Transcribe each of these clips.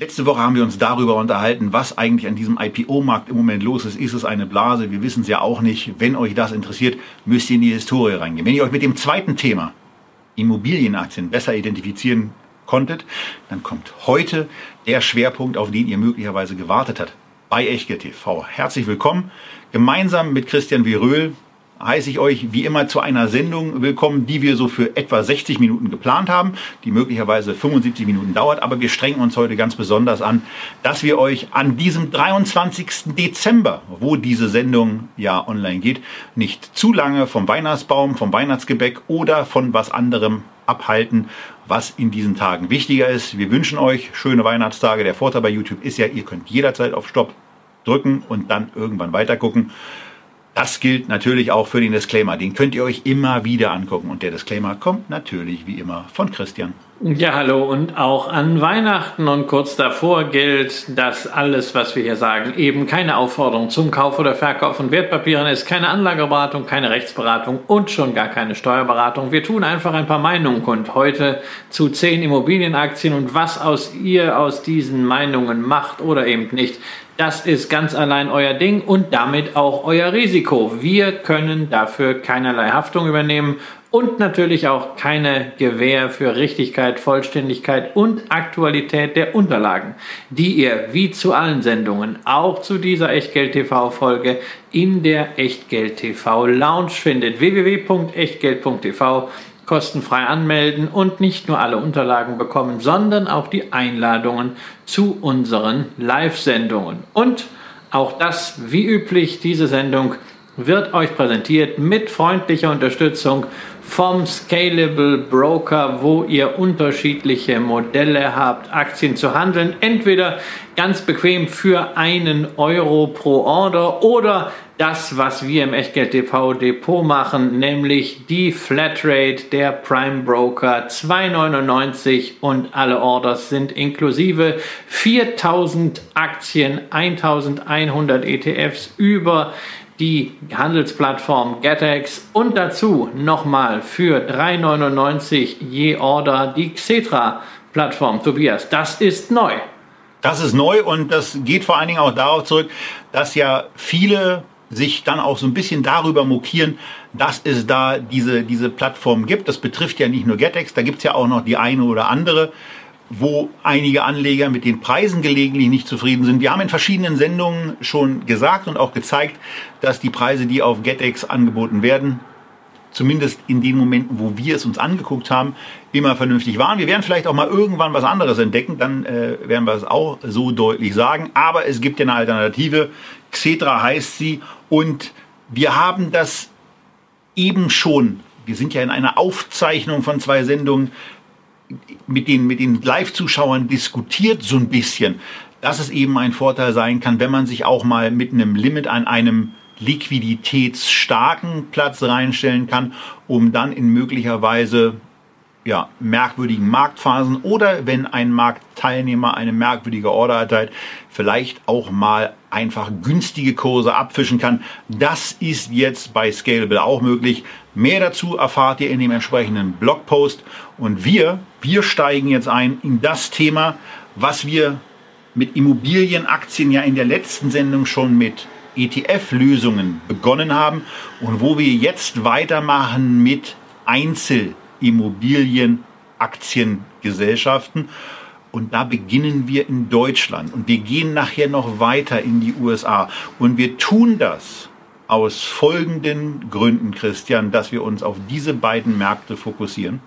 Letzte Woche haben wir uns darüber unterhalten, was eigentlich an diesem IPO-Markt im Moment los ist. Ist es eine Blase? Wir wissen es ja auch nicht. Wenn euch das interessiert, müsst ihr in die Historie reingehen. Wenn ihr euch mit dem zweiten Thema Immobilienaktien besser identifizieren konntet, dann kommt heute der Schwerpunkt, auf den ihr möglicherweise gewartet habt, bei Echtgeld TV. Herzlich willkommen. Gemeinsam mit Christian Viröhl heiße ich euch wie immer zu einer Sendung willkommen, die wir so für etwa 60 Minuten geplant haben, die möglicherweise 75 Minuten dauert, aber wir strengen uns heute ganz besonders an, dass wir euch an diesem 23. Dezember, wo diese Sendung ja online geht, nicht zu lange vom Weihnachtsbaum, vom Weihnachtsgebäck oder von was anderem abhalten, was in diesen Tagen wichtiger ist. Wir wünschen euch schöne Weihnachtstage. Der Vorteil bei YouTube ist ja, ihr könnt jederzeit auf Stopp drücken und dann irgendwann weitergucken. Das gilt natürlich auch für den Disclaimer. Den könnt ihr euch immer wieder angucken. Und der Disclaimer kommt natürlich wie immer von Christian. Ja, hallo und auch an Weihnachten und kurz davor gilt, dass alles, was wir hier sagen, eben keine Aufforderung zum Kauf oder Verkauf von Wertpapieren ist, keine Anlageberatung, keine Rechtsberatung und schon gar keine Steuerberatung. Wir tun einfach ein paar Meinungen und heute zu zehn Immobilienaktien und was aus ihr aus diesen Meinungen macht oder eben nicht. Das ist ganz allein euer Ding und damit auch euer Risiko. Wir können dafür keinerlei Haftung übernehmen und natürlich auch keine Gewähr für Richtigkeit, Vollständigkeit und Aktualität der Unterlagen, die ihr wie zu allen Sendungen auch zu dieser Echtgeld TV Folge in der Echtgeld TV Lounge findet. www.echtgeld.tv kostenfrei anmelden und nicht nur alle Unterlagen bekommen, sondern auch die Einladungen zu unseren Live-Sendungen. Und auch das, wie üblich, diese Sendung wird euch präsentiert mit freundlicher Unterstützung vom Scalable Broker, wo ihr unterschiedliche Modelle habt, Aktien zu handeln. Entweder ganz bequem für einen Euro pro Order oder das, was wir im Echtgeld TV Depot machen, nämlich die Flatrate der Prime Broker 2,99 und alle Orders sind inklusive 4000 Aktien, 1100 ETFs über die Handelsplattform GetEx und dazu nochmal für 3,99 je Order die Xetra-Plattform. Tobias, das ist neu. Das ist neu und das geht vor allen Dingen auch darauf zurück, dass ja viele sich dann auch so ein bisschen darüber mokieren, dass es da diese, diese Plattform gibt. Das betrifft ja nicht nur GetEx, da gibt es ja auch noch die eine oder andere wo einige Anleger mit den Preisen gelegentlich nicht zufrieden sind. Wir haben in verschiedenen Sendungen schon gesagt und auch gezeigt, dass die Preise, die auf GetEx angeboten werden, zumindest in den Momenten, wo wir es uns angeguckt haben, immer vernünftig waren. Wir werden vielleicht auch mal irgendwann was anderes entdecken, dann äh, werden wir es auch so deutlich sagen. Aber es gibt ja eine Alternative. Xetra heißt sie und wir haben das eben schon. Wir sind ja in einer Aufzeichnung von zwei Sendungen mit den, mit den Live-Zuschauern diskutiert so ein bisschen, dass es eben ein Vorteil sein kann, wenn man sich auch mal mit einem Limit an einem liquiditätsstarken Platz reinstellen kann, um dann in möglicherweise ja, merkwürdigen Marktphasen oder wenn ein Marktteilnehmer eine merkwürdige Order erteilt, vielleicht auch mal einfach günstige Kurse abfischen kann. Das ist jetzt bei Scalable auch möglich. Mehr dazu erfahrt ihr in dem entsprechenden Blogpost. Und wir, wir steigen jetzt ein in das Thema, was wir mit Immobilienaktien ja in der letzten Sendung schon mit ETF-Lösungen begonnen haben und wo wir jetzt weitermachen mit Einzelimmobilienaktiengesellschaften. Und da beginnen wir in Deutschland und wir gehen nachher noch weiter in die USA. Und wir tun das aus folgenden Gründen, Christian, dass wir uns auf diese beiden Märkte fokussieren.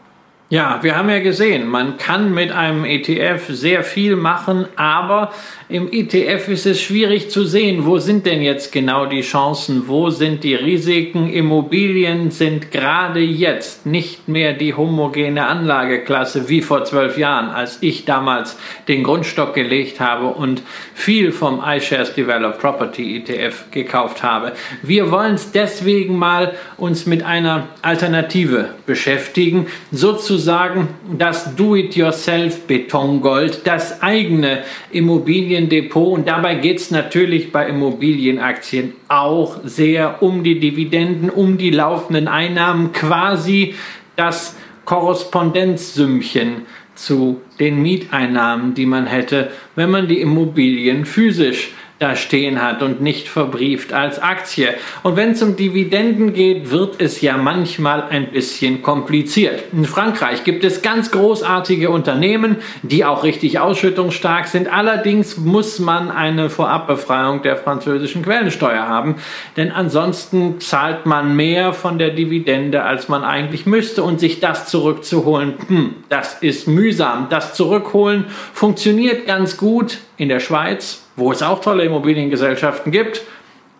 Ja, wir haben ja gesehen, man kann mit einem ETF sehr viel machen, aber im ETF ist es schwierig zu sehen, wo sind denn jetzt genau die Chancen, wo sind die Risiken. Immobilien sind gerade jetzt nicht mehr die homogene Anlageklasse wie vor zwölf Jahren, als ich damals den Grundstock gelegt habe und viel vom iShares Developed Property ETF gekauft habe. Wir wollen es deswegen mal uns mit einer Alternative beschäftigen, sozusagen sozusagen das Do-it-yourself-Betongold, das eigene Immobiliendepot. Und dabei geht es natürlich bei Immobilienaktien auch sehr um die Dividenden, um die laufenden Einnahmen, quasi das Korrespondenzsümmchen zu den Mieteinnahmen, die man hätte, wenn man die Immobilien physisch da stehen hat und nicht verbrieft als Aktie. Und wenn es um Dividenden geht, wird es ja manchmal ein bisschen kompliziert. In Frankreich gibt es ganz großartige Unternehmen, die auch richtig ausschüttungsstark sind. Allerdings muss man eine Vorabbefreiung der französischen Quellensteuer haben, denn ansonsten zahlt man mehr von der Dividende, als man eigentlich müsste. Und sich das zurückzuholen, hm, das ist mühsam. Das Zurückholen funktioniert ganz gut in der Schweiz wo es auch tolle Immobiliengesellschaften gibt.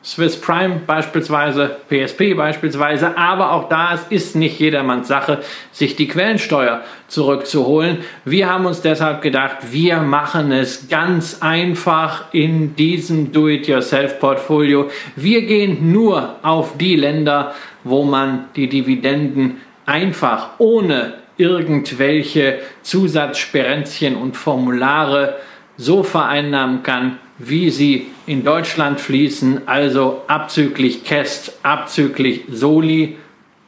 Swiss Prime beispielsweise, PSP beispielsweise, aber auch da es ist nicht jedermanns Sache, sich die Quellensteuer zurückzuholen. Wir haben uns deshalb gedacht, wir machen es ganz einfach in diesem Do-it-yourself-Portfolio. Wir gehen nur auf die Länder, wo man die Dividenden einfach ohne irgendwelche Zusatzsperenzchen und Formulare so vereinnahmen kann, wie sie in Deutschland fließen, also abzüglich Kest, abzüglich Soli,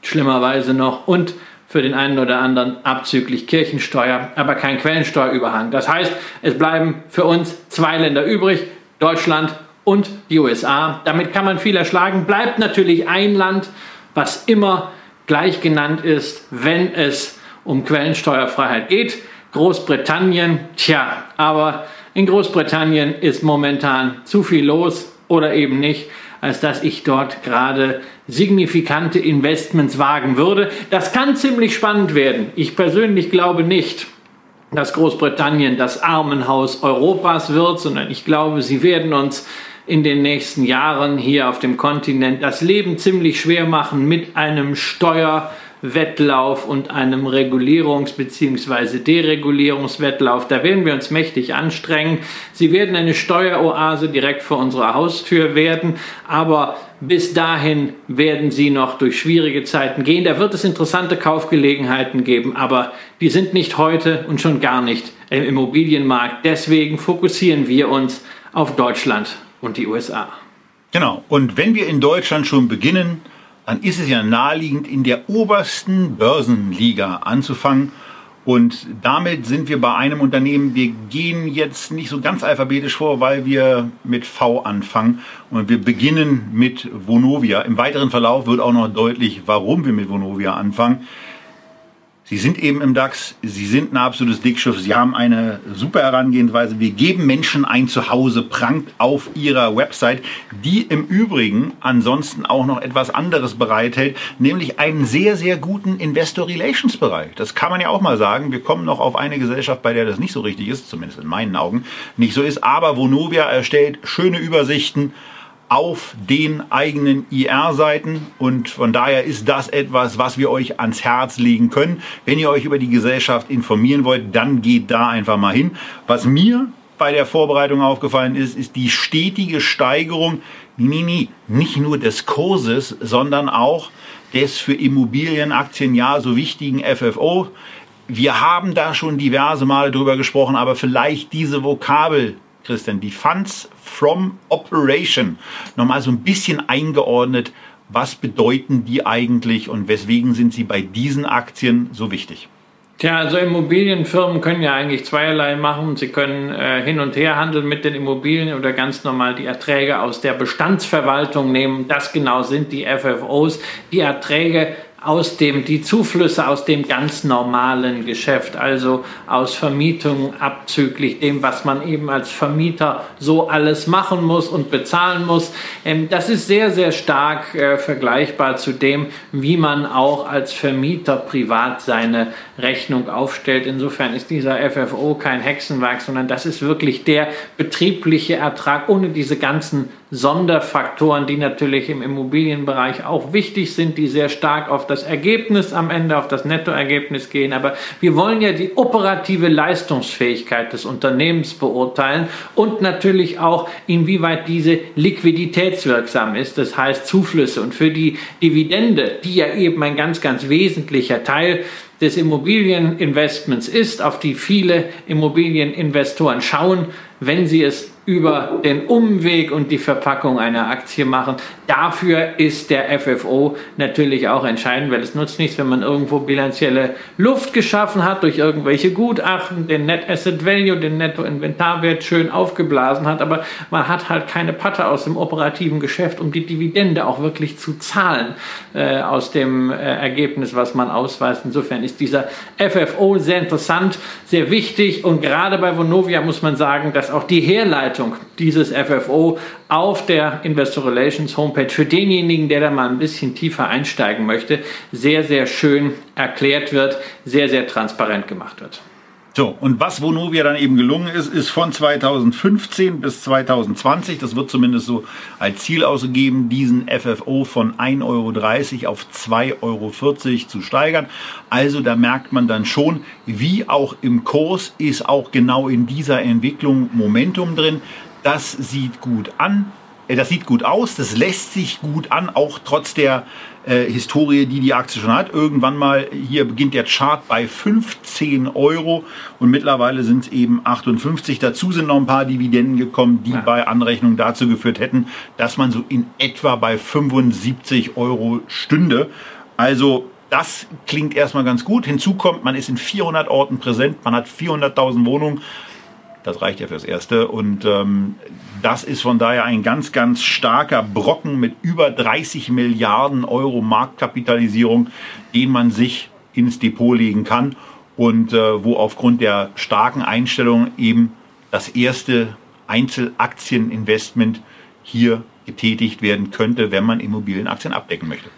schlimmerweise noch, und für den einen oder anderen abzüglich Kirchensteuer, aber kein Quellensteuerüberhang. Das heißt, es bleiben für uns zwei Länder übrig, Deutschland und die USA. Damit kann man viel erschlagen. Bleibt natürlich ein Land, was immer gleich genannt ist, wenn es um Quellensteuerfreiheit geht. Großbritannien, tja, aber in Großbritannien ist momentan zu viel los oder eben nicht, als dass ich dort gerade signifikante Investments wagen würde. Das kann ziemlich spannend werden. Ich persönlich glaube nicht, dass Großbritannien das Armenhaus Europas wird, sondern ich glaube, sie werden uns in den nächsten Jahren hier auf dem Kontinent das Leben ziemlich schwer machen mit einem Steuer Wettlauf und einem Regulierungs- bzw. Deregulierungswettlauf. Da werden wir uns mächtig anstrengen. Sie werden eine Steueroase direkt vor unserer Haustür werden, aber bis dahin werden sie noch durch schwierige Zeiten gehen. Da wird es interessante Kaufgelegenheiten geben, aber die sind nicht heute und schon gar nicht im Immobilienmarkt. Deswegen fokussieren wir uns auf Deutschland und die USA. Genau. Und wenn wir in Deutschland schon beginnen, dann ist es ja naheliegend, in der obersten Börsenliga anzufangen. Und damit sind wir bei einem Unternehmen, wir gehen jetzt nicht so ganz alphabetisch vor, weil wir mit V anfangen und wir beginnen mit Vonovia. Im weiteren Verlauf wird auch noch deutlich, warum wir mit Vonovia anfangen. Sie sind eben im DAX, Sie sind ein absolutes Dickschiff, Sie haben eine super Herangehensweise. Wir geben Menschen ein Zuhause, prangt auf Ihrer Website, die im Übrigen ansonsten auch noch etwas anderes bereithält, nämlich einen sehr, sehr guten Investor Relations Bereich. Das kann man ja auch mal sagen. Wir kommen noch auf eine Gesellschaft, bei der das nicht so richtig ist, zumindest in meinen Augen nicht so ist. Aber Vonovia erstellt schöne Übersichten, auf den eigenen IR-Seiten und von daher ist das etwas, was wir euch ans Herz legen können. Wenn ihr euch über die Gesellschaft informieren wollt, dann geht da einfach mal hin. Was mir bei der Vorbereitung aufgefallen ist, ist die stetige Steigerung, nee, nee, nicht nur des Kurses, sondern auch des für Immobilienaktien ja so wichtigen FFO. Wir haben da schon diverse Male drüber gesprochen, aber vielleicht diese Vokabel Christian, die Funds from Operation nochmal so ein bisschen eingeordnet. Was bedeuten die eigentlich und weswegen sind sie bei diesen Aktien so wichtig? Tja, also Immobilienfirmen können ja eigentlich zweierlei machen. Sie können äh, hin und her handeln mit den Immobilien oder ganz normal die Erträge aus der Bestandsverwaltung nehmen. Das genau sind die FFOs. Die Erträge aus dem, die Zuflüsse aus dem ganz normalen Geschäft, also aus Vermietung abzüglich dem, was man eben als Vermieter so alles machen muss und bezahlen muss. Ähm, das ist sehr, sehr stark äh, vergleichbar zu dem, wie man auch als Vermieter privat seine Rechnung aufstellt. Insofern ist dieser FFO kein Hexenwerk, sondern das ist wirklich der betriebliche Ertrag ohne diese ganzen Sonderfaktoren, die natürlich im Immobilienbereich auch wichtig sind, die sehr stark auf das Ergebnis am Ende, auf das Nettoergebnis gehen. Aber wir wollen ja die operative Leistungsfähigkeit des Unternehmens beurteilen und natürlich auch, inwieweit diese liquiditätswirksam ist, das heißt Zuflüsse. Und für die Dividende, die ja eben ein ganz, ganz wesentlicher Teil des Immobilieninvestments ist, auf die viele Immobilieninvestoren schauen, wenn sie es über den Umweg und die Verpackung einer Aktie machen. Dafür ist der FFO natürlich auch entscheidend, weil es nutzt nichts, wenn man irgendwo bilanzielle Luft geschaffen hat durch irgendwelche Gutachten, den Net Asset Value, den Nettoinventarwert schön aufgeblasen hat, aber man hat halt keine Patte aus dem operativen Geschäft, um die Dividende auch wirklich zu zahlen äh, aus dem äh, Ergebnis, was man ausweist. Insofern ist dieser FFO sehr interessant, sehr wichtig und gerade bei Vonovia muss man sagen, dass auch die Herleitung dieses FFO auf der Investor Relations Homepage für denjenigen, der da mal ein bisschen tiefer einsteigen möchte, sehr, sehr schön erklärt wird, sehr, sehr transparent gemacht wird. So, und was Vonovia dann eben gelungen ist, ist von 2015 bis 2020, das wird zumindest so als Ziel ausgegeben, diesen FFO von 1,30 Euro auf 2,40 Euro zu steigern. Also da merkt man dann schon, wie auch im Kurs ist auch genau in dieser Entwicklung Momentum drin. Das sieht gut an. Äh, das sieht gut aus, das lässt sich gut an, auch trotz der äh, Historie, die die Aktie schon hat. Irgendwann mal, hier beginnt der Chart bei 15 Euro und mittlerweile sind es eben 58. Dazu sind noch ein paar Dividenden gekommen, die ja. bei Anrechnung dazu geführt hätten, dass man so in etwa bei 75 Euro stünde. Also das klingt erstmal ganz gut. Hinzu kommt, man ist in 400 Orten präsent, man hat 400.000 Wohnungen. Das reicht ja fürs Erste. Und ähm, das ist von daher ein ganz, ganz starker Brocken mit über 30 Milliarden Euro Marktkapitalisierung, den man sich ins Depot legen kann und äh, wo aufgrund der starken Einstellung eben das erste Einzelaktieninvestment hier getätigt werden könnte, wenn man Immobilienaktien abdecken möchte.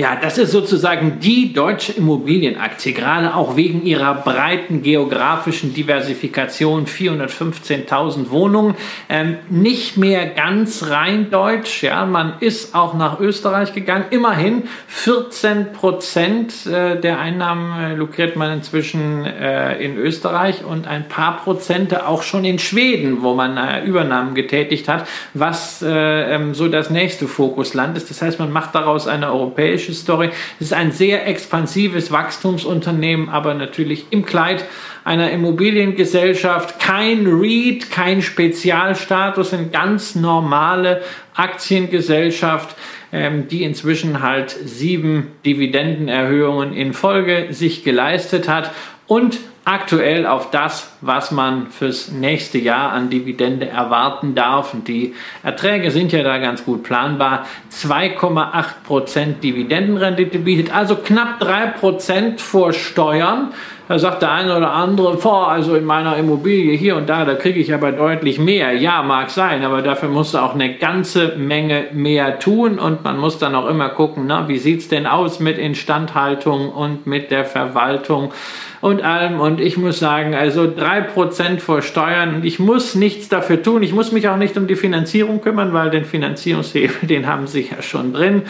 Ja, das ist sozusagen die deutsche Immobilienaktie, gerade auch wegen ihrer breiten geografischen Diversifikation, 415.000 Wohnungen, ähm, nicht mehr ganz rein deutsch. Ja, man ist auch nach Österreich gegangen. Immerhin 14 Prozent äh, der Einnahmen äh, lukriert man inzwischen äh, in Österreich und ein paar Prozente auch schon in Schweden, wo man äh, Übernahmen getätigt hat, was äh, ähm, so das nächste Fokusland ist. Das heißt, man macht daraus eine europäische europäische Story. Es ist ein sehr expansives Wachstumsunternehmen, aber natürlich im Kleid einer Immobiliengesellschaft. Kein REIT, kein Spezialstatus, eine ganz normale Aktiengesellschaft ähm, die inzwischen halt sieben Dividendenerhöhungen in Folge sich geleistet hat und aktuell auf das, was man fürs nächste Jahr an Dividende erwarten darf. Und die Erträge sind ja da ganz gut planbar. 2,8% Dividendenrendite bietet, also knapp 3% vor Steuern. Da sagt der eine oder andere, boah, also in meiner Immobilie hier und da, da kriege ich aber deutlich mehr. Ja, mag sein, aber dafür musst du auch eine ganze Menge mehr tun und man muss dann auch immer gucken, na, wie sieht's denn aus mit Instandhaltung und mit der Verwaltung und allem. Und ich muss sagen, also drei Prozent vor Steuern ich muss nichts dafür tun. Ich muss mich auch nicht um die Finanzierung kümmern, weil den Finanzierungshebel, den haben sie ja schon drin.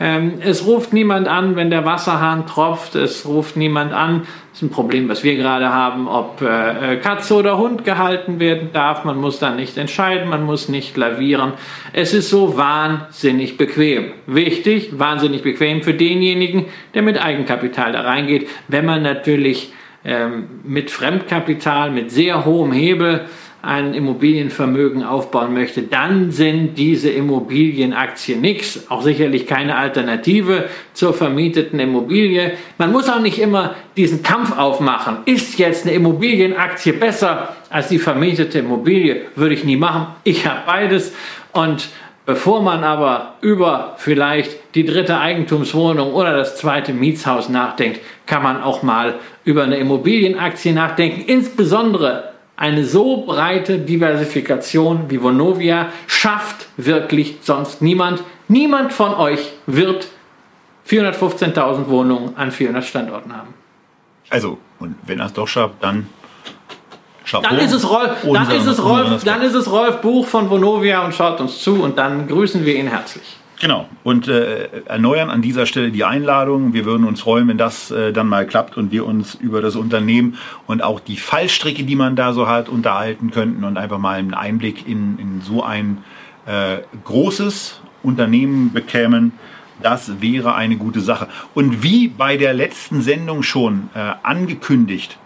Ähm, es ruft niemand an, wenn der Wasserhahn tropft. Es ruft niemand an. Ist ein Problem, was wir gerade haben, ob äh, Katze oder Hund gehalten werden darf. Man muss dann nicht entscheiden, man muss nicht lavieren. Es ist so wahnsinnig bequem. Wichtig, wahnsinnig bequem für denjenigen, der mit Eigenkapital da reingeht. Wenn man natürlich ähm, mit Fremdkapital, mit sehr hohem Hebel ein Immobilienvermögen aufbauen möchte, dann sind diese Immobilienaktien nichts. Auch sicherlich keine Alternative zur vermieteten Immobilie. Man muss auch nicht immer diesen Kampf aufmachen. Ist jetzt eine Immobilienaktie besser als die vermietete Immobilie? Würde ich nie machen. Ich habe beides und Bevor man aber über vielleicht die dritte Eigentumswohnung oder das zweite Mietshaus nachdenkt, kann man auch mal über eine Immobilienaktie nachdenken. Insbesondere eine so breite Diversifikation wie Vonovia schafft wirklich sonst niemand. Niemand von euch wird 415.000 Wohnungen an 400 Standorten haben. Also, und wenn er es doch schafft, dann Chapeau. Dann ist es Rolf, dann ist es Rolf, dann ist es Rolf Buch von Vonovia und schaut uns zu und dann grüßen wir ihn herzlich. Genau. Und äh, erneuern an dieser Stelle die Einladung. Wir würden uns freuen, wenn das äh, dann mal klappt und wir uns über das Unternehmen und auch die Fallstricke, die man da so hat, unterhalten könnten und einfach mal einen Einblick in, in so ein äh, großes Unternehmen bekämen. Das wäre eine gute Sache. Und wie bei der letzten Sendung schon äh, angekündigt,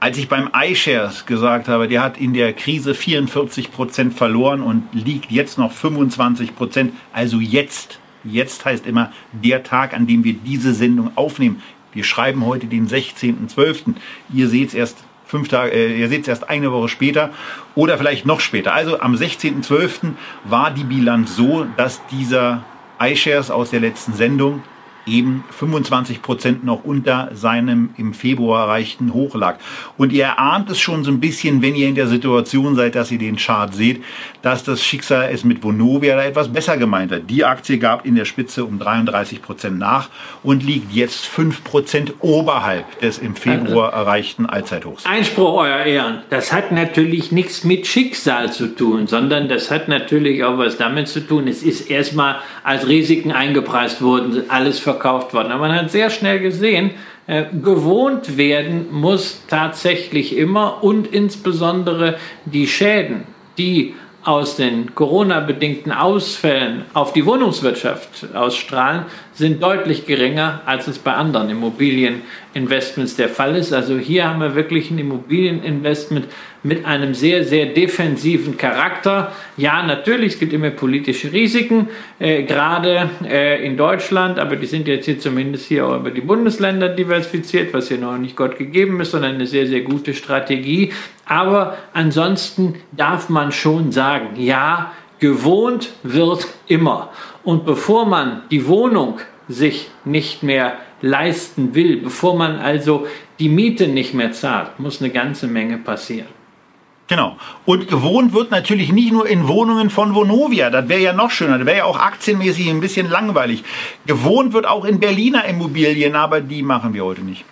als ich beim iShares gesagt habe, der hat in der Krise 44 Prozent verloren und liegt jetzt noch 25 Prozent. Also jetzt, jetzt heißt immer der Tag, an dem wir diese Sendung aufnehmen. Wir schreiben heute den 16.12. Ihr seht es erst fünf Tage, äh, ihr seht es erst eine Woche später oder vielleicht noch später. Also am 16.12. war die Bilanz so, dass dieser iShares aus der letzten Sendung eben 25 Prozent noch unter seinem im Februar erreichten Hoch lag. Und ihr erahnt es schon so ein bisschen, wenn ihr in der Situation seid, dass ihr den Chart seht, dass das Schicksal es mit Vonovia da etwas besser gemeint hat. Die Aktie gab in der Spitze um 33 Prozent nach und liegt jetzt 5 Prozent oberhalb des im Februar erreichten Allzeithochs. Einspruch, Euer Ehren. Das hat natürlich nichts mit Schicksal zu tun, sondern das hat natürlich auch was damit zu tun. Es ist erstmal als Risiken eingepreist worden, alles verkauft worden. Aber man hat sehr schnell gesehen, äh, gewohnt werden muss tatsächlich immer und insbesondere die Schäden, die aus den Corona-bedingten Ausfällen auf die Wohnungswirtschaft ausstrahlen, sind deutlich geringer, als es bei anderen Immobilieninvestments der Fall ist. Also hier haben wir wirklich ein Immobilieninvestment mit einem sehr, sehr defensiven Charakter. Ja, natürlich, es gibt immer politische Risiken, äh, gerade äh, in Deutschland, aber die sind jetzt hier zumindest hier auch über die Bundesländer diversifiziert, was hier noch nicht Gott gegeben ist, sondern eine sehr, sehr gute Strategie. Aber ansonsten darf man schon sagen, ja, gewohnt wird immer. Und bevor man die Wohnung sich nicht mehr leisten will, bevor man also die Miete nicht mehr zahlt, muss eine ganze Menge passieren. Genau. Und gewohnt wird natürlich nicht nur in Wohnungen von Vonovia. Das wäre ja noch schöner. Das wäre ja auch aktienmäßig ein bisschen langweilig. Gewohnt wird auch in Berliner Immobilien, aber die machen wir heute nicht.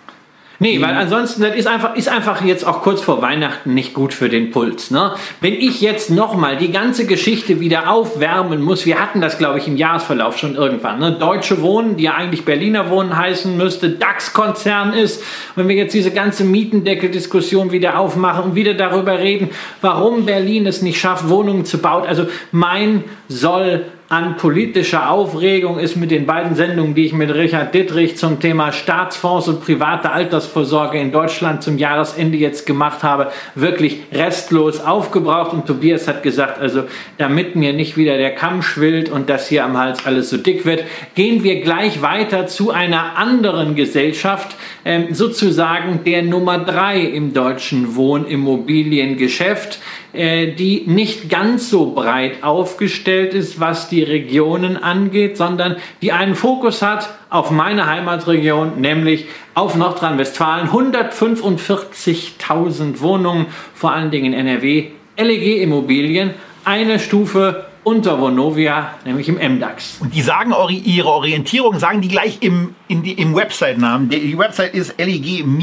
Nee, weil ansonsten, das ist einfach, ist einfach jetzt auch kurz vor Weihnachten nicht gut für den Puls. Ne? Wenn ich jetzt nochmal die ganze Geschichte wieder aufwärmen muss, wir hatten das, glaube ich, im Jahresverlauf schon irgendwann. Ne? Deutsche Wohnen, die ja eigentlich Berliner Wohnen heißen müsste, DAX-Konzern ist. Wenn wir jetzt diese ganze Mietendeckel-Diskussion wieder aufmachen und wieder darüber reden, warum Berlin es nicht schafft, Wohnungen zu bauen. Also mein soll an politischer Aufregung ist mit den beiden Sendungen, die ich mit Richard Dittrich zum Thema Staatsfonds und private Altersvorsorge in Deutschland zum Jahresende jetzt gemacht habe, wirklich restlos aufgebraucht. Und Tobias hat gesagt, also damit mir nicht wieder der Kamm schwillt und das hier am Hals alles so dick wird, gehen wir gleich weiter zu einer anderen Gesellschaft, ähm, sozusagen der Nummer drei im deutschen Wohnimmobiliengeschäft. Äh, die nicht ganz so breit aufgestellt ist, was die Regionen angeht, sondern die einen Fokus hat auf meine Heimatregion, nämlich auf Nordrhein-Westfalen. 145.000 Wohnungen, vor allen Dingen in NRW. LEG Immobilien, eine Stufe unter Vonovia, nämlich im MDAX. Und die sagen ihre Orientierung, sagen die gleich im, die, im Website-Namen. Die Website ist leg-nrw.de.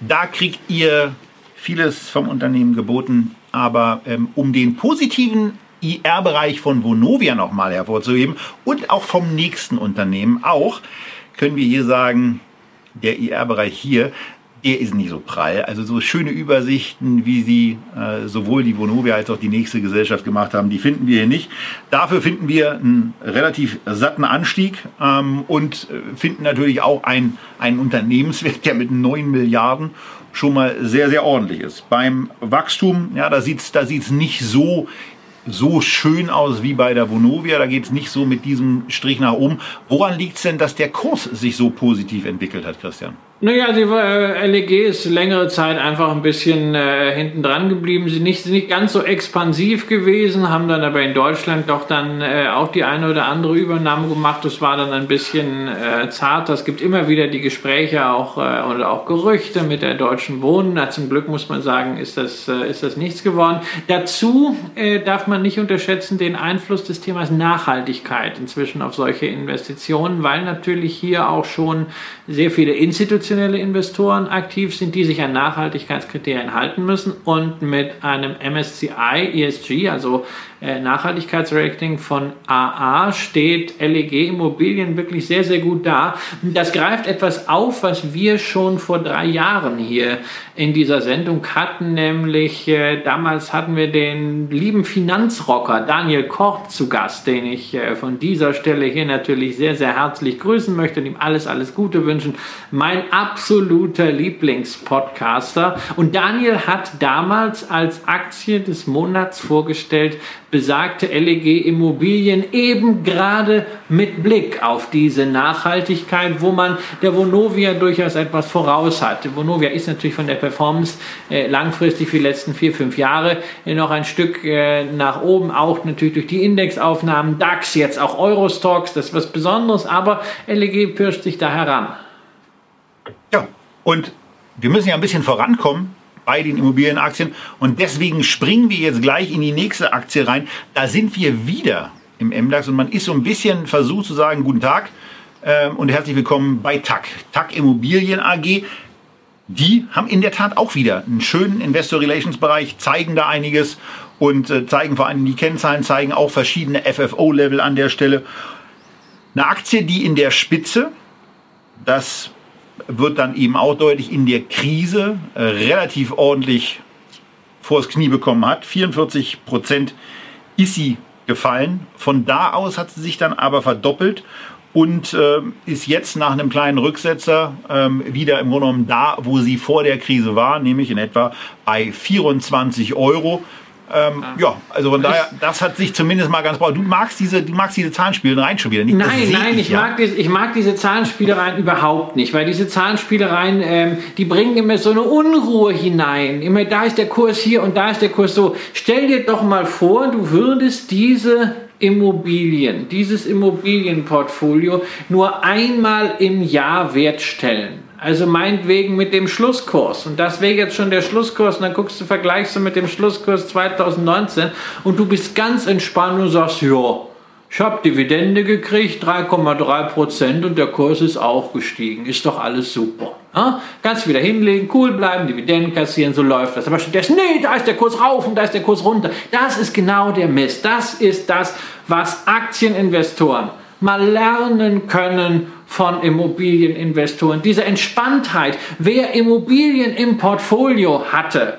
Da kriegt ihr vieles vom Unternehmen geboten, aber ähm, um den positiven IR-Bereich von Vonovia nochmal hervorzuheben und auch vom nächsten Unternehmen auch, können wir hier sagen, der IR-Bereich hier, der ist nicht so prall. Also so schöne Übersichten, wie sie äh, sowohl die Vonovia als auch die nächste Gesellschaft gemacht haben, die finden wir hier nicht. Dafür finden wir einen relativ satten Anstieg ähm, und äh, finden natürlich auch einen, einen Unternehmenswert, der mit 9 Milliarden schon mal sehr, sehr ordentlich ist. Beim Wachstum, ja, da sieht es da sieht's nicht so, so schön aus wie bei der Vonovia. Da geht es nicht so mit diesem Strich nach oben. Woran liegt es denn, dass der Kurs sich so positiv entwickelt hat, Christian? Naja, die äh, LEG ist längere Zeit einfach ein bisschen äh, hinten dran geblieben. Sie nicht, nicht ganz so expansiv gewesen, haben dann aber in Deutschland doch dann äh, auch die eine oder andere Übernahme gemacht. Das war dann ein bisschen äh, zarter. Es gibt immer wieder die Gespräche auch äh, oder auch Gerüchte mit der Deutschen Wohnen. Na, zum Glück muss man sagen, ist das, äh, ist das nichts geworden. Dazu äh, darf man nicht unterschätzen den Einfluss des Themas Nachhaltigkeit inzwischen auf solche Investitionen, weil natürlich hier auch schon sehr viele Institutionen institutionelle Investoren aktiv sind, die sich an Nachhaltigkeitskriterien halten müssen und mit einem MSCI ESG, also äh, Nachhaltigkeitsrating von AA steht LEG Immobilien wirklich sehr, sehr gut da. Das greift etwas auf, was wir schon vor drei Jahren hier in dieser Sendung hatten, nämlich äh, damals hatten wir den lieben Finanzrocker Daniel Kort zu Gast, den ich äh, von dieser Stelle hier natürlich sehr, sehr herzlich grüßen möchte und ihm alles, alles Gute wünschen. Mein absoluter Lieblingspodcaster. Und Daniel hat damals als Aktie des Monats vorgestellt besagte LEG Immobilien eben gerade mit Blick auf diese Nachhaltigkeit, wo man der Vonovia durchaus etwas voraus hat. Vonovia ist natürlich von der Performance äh, langfristig für die letzten vier, fünf Jahre äh, noch ein Stück äh, nach oben, auch natürlich durch die Indexaufnahmen, DAX, jetzt auch Eurostox, das ist was Besonderes, aber LEG pirscht sich da heran. Ja, und wir müssen ja ein bisschen vorankommen bei den Immobilienaktien. Und deswegen springen wir jetzt gleich in die nächste Aktie rein. Da sind wir wieder im MDAX und man ist so ein bisschen versucht zu sagen, guten Tag ähm, und herzlich willkommen bei TAC. TAC Immobilien AG. Die haben in der Tat auch wieder einen schönen Investor Relations Bereich, zeigen da einiges und äh, zeigen vor allem die Kennzahlen, zeigen auch verschiedene FFO-Level an der Stelle. Eine Aktie, die in der Spitze das wird dann eben auch deutlich in der Krise äh, relativ ordentlich vors Knie bekommen hat. 44 Prozent ist sie gefallen. Von da aus hat sie sich dann aber verdoppelt und äh, ist jetzt nach einem kleinen Rücksetzer ähm, wieder im Grunde genommen da, wo sie vor der Krise war, nämlich in etwa bei 24 Euro. Ähm, ja. ja. also von daher, das hat sich zumindest mal ganz brav. Du magst diese, du magst diese Zahlenspielereien schon wieder nicht. Nein, nein, ich, ich, ja. mag diese, ich mag diese Zahlenspielereien überhaupt nicht, weil diese Zahlenspielereien, ähm, die bringen immer so eine Unruhe hinein. Immer da ist der Kurs hier und da ist der Kurs so. Stell dir doch mal vor, du würdest diese Immobilien, dieses Immobilienportfolio nur einmal im Jahr wertstellen. Also meinetwegen mit dem Schlusskurs. Und das wäre jetzt schon der Schlusskurs. Und dann guckst du, vergleichst du mit dem Schlusskurs 2019 und du bist ganz entspannt und sagst, ja, ich habe Dividende gekriegt, 3,3 Prozent und der Kurs ist auch gestiegen. Ist doch alles super. Ja? Kannst wieder hinlegen, cool bleiben, Dividenden kassieren, so läuft das. Aber stattdessen, nee, da ist der Kurs rauf und da ist der Kurs runter. Das ist genau der Mist. Das ist das, was Aktieninvestoren mal lernen können von Immobilieninvestoren. Diese Entspanntheit, wer Immobilien im Portfolio hatte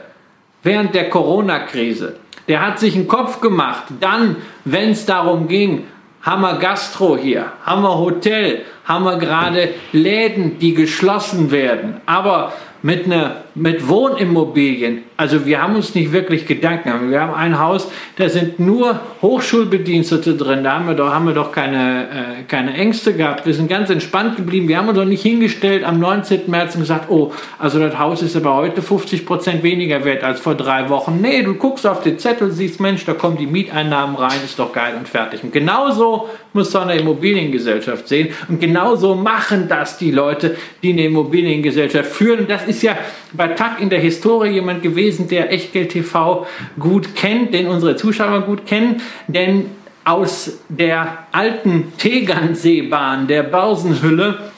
während der Corona-Krise, der hat sich einen Kopf gemacht, dann, wenn es darum ging, haben wir Gastro hier, haben wir Hotel, haben wir gerade Läden, die geschlossen werden. Aber mit, einer, mit Wohnimmobilien, also wir haben uns nicht wirklich Gedanken gemacht. Wir haben ein Haus, da sind nur Hochschulbedienstete drin, da haben wir doch, haben wir doch keine, äh, keine Ängste gehabt. Wir sind ganz entspannt geblieben. Wir haben uns doch nicht hingestellt am 19. März und gesagt, oh, also das Haus ist aber heute 50 Prozent weniger wert als vor drei Wochen. Nee, du guckst auf den Zettel, siehst, Mensch, da kommen die Mieteinnahmen rein, ist doch geil und fertig. Und genauso muss so eine Immobiliengesellschaft sehen. Und genauso machen das die Leute, die eine Immobiliengesellschaft führen. Und das ist ja bei TAC in der Historie jemand gewesen, der Echtgeld TV gut kennt, den unsere Zuschauer gut kennen, denn aus der alten Tegernseebahn, der Börsenhülle,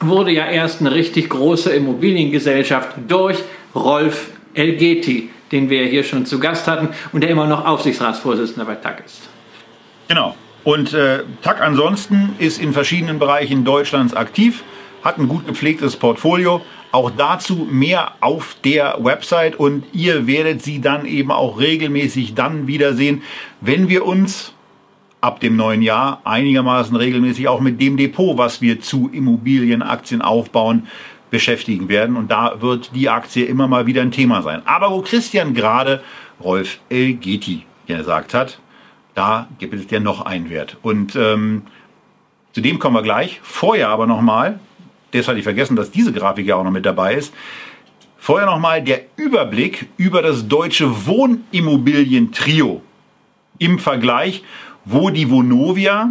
wurde ja erst eine richtig große Immobiliengesellschaft durch Rolf Elgeti, den wir hier schon zu Gast hatten und der immer noch Aufsichtsratsvorsitzender bei TAC ist. Genau. Und äh, TAC ansonsten ist in verschiedenen Bereichen Deutschlands aktiv, hat ein gut gepflegtes Portfolio, auch dazu mehr auf der Website und ihr werdet sie dann eben auch regelmäßig dann wiedersehen, wenn wir uns ab dem neuen Jahr einigermaßen regelmäßig auch mit dem Depot, was wir zu Immobilienaktien aufbauen, beschäftigen werden. Und da wird die Aktie immer mal wieder ein Thema sein. Aber wo Christian gerade Rolf Elgeti gesagt hat, da gibt es ja noch einen Wert. Und ähm, zu dem kommen wir gleich. Vorher aber nochmal das hatte ich vergessen, dass diese Grafik ja auch noch mit dabei ist. Vorher nochmal der Überblick über das deutsche Wohnimmobilientrio im Vergleich, wo die Vonovia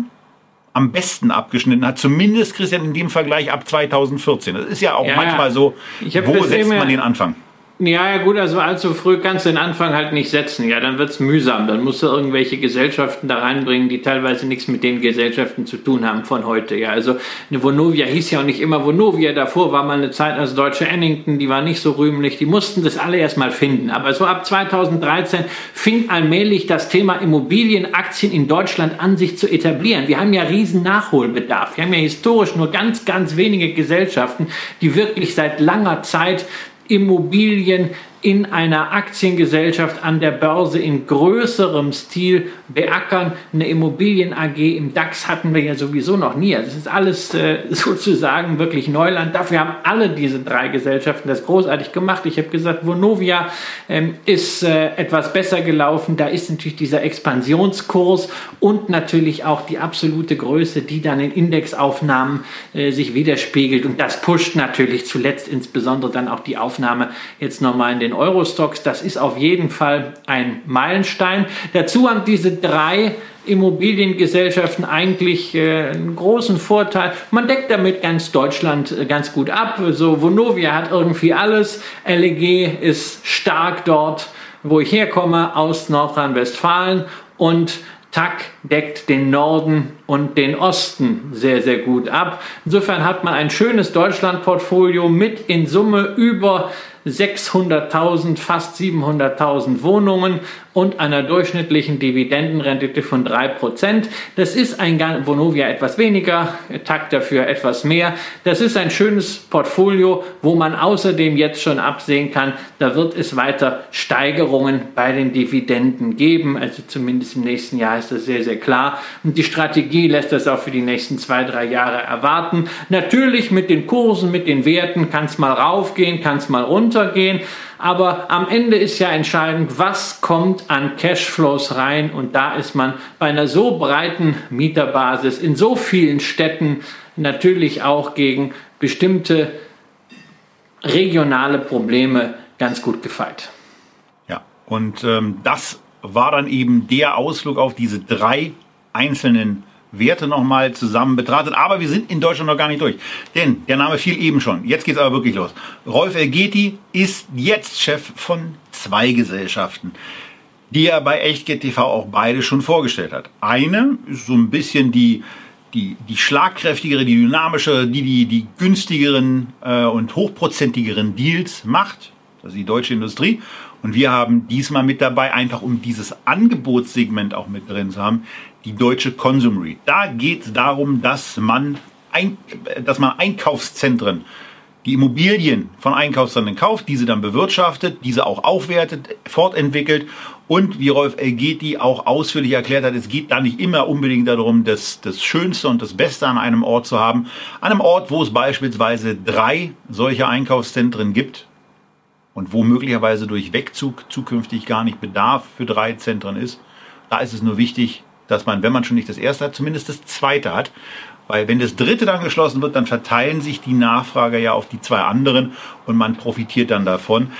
am besten abgeschnitten hat. Zumindest, Christian, in dem Vergleich ab 2014. Das ist ja auch ja, manchmal so, wo setzt man den Anfang? Ja, ja, gut, also allzu früh kannst du den Anfang halt nicht setzen. Ja, dann wird's mühsam. Dann musst du irgendwelche Gesellschaften da reinbringen, die teilweise nichts mit den Gesellschaften zu tun haben von heute. Ja, also eine Vonovia hieß ja auch nicht immer Vonovia. Davor war mal eine Zeit als Deutsche Ennington, die war nicht so rühmlich. Die mussten das alle erstmal finden. Aber so ab 2013 fing allmählich das Thema Immobilienaktien in Deutschland an, sich zu etablieren. Wir haben ja riesen Nachholbedarf. Wir haben ja historisch nur ganz, ganz wenige Gesellschaften, die wirklich seit langer Zeit Immobilien in einer Aktiengesellschaft an der Börse in größerem Stil beackern. Eine Immobilien AG im DAX hatten wir ja sowieso noch nie. Das ist alles äh, sozusagen wirklich Neuland. Dafür haben alle diese drei Gesellschaften das großartig gemacht. Ich habe gesagt, Vonovia ähm, ist äh, etwas besser gelaufen. Da ist natürlich dieser Expansionskurs und natürlich auch die absolute Größe, die dann in Indexaufnahmen äh, sich widerspiegelt. Und das pusht natürlich zuletzt insbesondere dann auch die Aufnahme jetzt nochmal in den Eurostocks. Das ist auf jeden Fall ein Meilenstein. Dazu haben diese drei Immobiliengesellschaften eigentlich äh, einen großen Vorteil. Man deckt damit ganz Deutschland äh, ganz gut ab. So Vonovia hat irgendwie alles. LEG ist stark dort, wo ich herkomme, aus Nordrhein-Westfalen und TAC deckt den Norden und den Osten sehr, sehr gut ab. Insofern hat man ein schönes Deutschlandportfolio mit in Summe über 600.000, fast 700.000 Wohnungen und einer durchschnittlichen Dividendenrendite von 3%. Das ist ein Vonovia etwas weniger, Takt dafür etwas mehr. Das ist ein schönes Portfolio, wo man außerdem jetzt schon absehen kann, da wird es weiter Steigerungen bei den Dividenden geben. Also zumindest im nächsten Jahr ist das sehr, sehr klar. Und die Strategie lässt das auch für die nächsten zwei, drei Jahre erwarten. Natürlich mit den Kursen, mit den Werten kann es mal raufgehen, kann es mal runtergehen. Aber am Ende ist ja entscheidend, was kommt an Cashflows rein. Und da ist man bei einer so breiten Mieterbasis in so vielen Städten natürlich auch gegen bestimmte regionale Probleme ganz gut gefeit. Ja, und ähm, das war dann eben der Ausflug auf diese drei einzelnen Werte nochmal zusammen betrachtet. Aber wir sind in Deutschland noch gar nicht durch. Denn der Name fiel eben schon. Jetzt geht es aber wirklich los. Rolf Elgeti ist jetzt Chef von zwei Gesellschaften, die er bei Echtgeld TV auch beide schon vorgestellt hat. Eine ist so ein bisschen die, die, die schlagkräftigere, die dynamische, die die, die günstigeren äh, und hochprozentigeren Deals macht. Ist die deutsche Industrie. Und wir haben diesmal mit dabei, einfach um dieses Angebotssegment auch mit drin zu haben, die deutsche Consumery. Da geht es darum, dass man, ein, dass man Einkaufszentren, die Immobilien von Einkaufszentren kauft, diese dann bewirtschaftet, diese auch aufwertet, fortentwickelt und wie Rolf Elgeti auch ausführlich erklärt hat, es geht da nicht immer unbedingt darum, das, das Schönste und das Beste an einem Ort zu haben. An einem Ort, wo es beispielsweise drei solcher Einkaufszentren gibt, und wo möglicherweise durch Wegzug zukünftig gar nicht Bedarf für drei Zentren ist, da ist es nur wichtig, dass man, wenn man schon nicht das erste hat, zumindest das zweite hat. Weil wenn das dritte dann geschlossen wird, dann verteilen sich die Nachfrager ja auf die zwei anderen und man profitiert dann davon.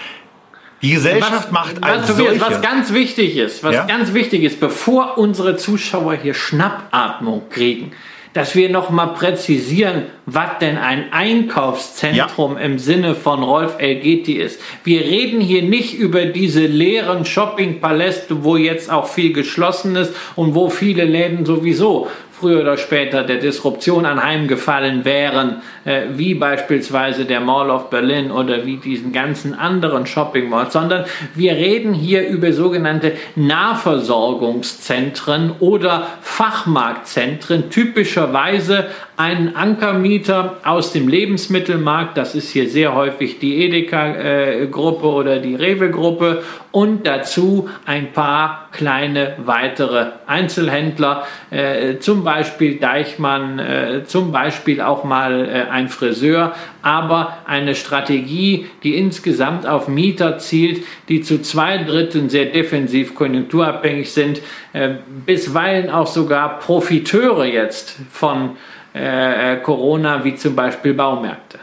Die Gesellschaft was, macht was, solche, was ganz wichtig ist, was ja? ganz wichtig ist, bevor unsere Zuschauer hier Schnappatmung kriegen, dass wir noch mal präzisieren, was denn ein Einkaufszentrum ja. im Sinne von Rolf Elgeti ist. Wir reden hier nicht über diese leeren Shoppingpaläste, wo jetzt auch viel geschlossen ist und wo viele Läden sowieso früher oder später der Disruption anheimgefallen wären, äh, wie beispielsweise der Mall of Berlin oder wie diesen ganzen anderen Shopping Malls, sondern wir reden hier über sogenannte Nahversorgungszentren oder Fachmarktzentren, typischerweise einen Ankermieter aus dem Lebensmittelmarkt, das ist hier sehr häufig die Edeka-Gruppe oder die Rewe-Gruppe. Und dazu ein paar kleine weitere Einzelhändler, äh, zum Beispiel Deichmann, äh, zum Beispiel auch mal äh, ein Friseur, aber eine Strategie, die insgesamt auf Mieter zielt, die zu zwei Dritteln sehr defensiv konjunkturabhängig sind, äh, bisweilen auch sogar Profiteure jetzt von äh, Corona, wie zum Beispiel Baumärkte.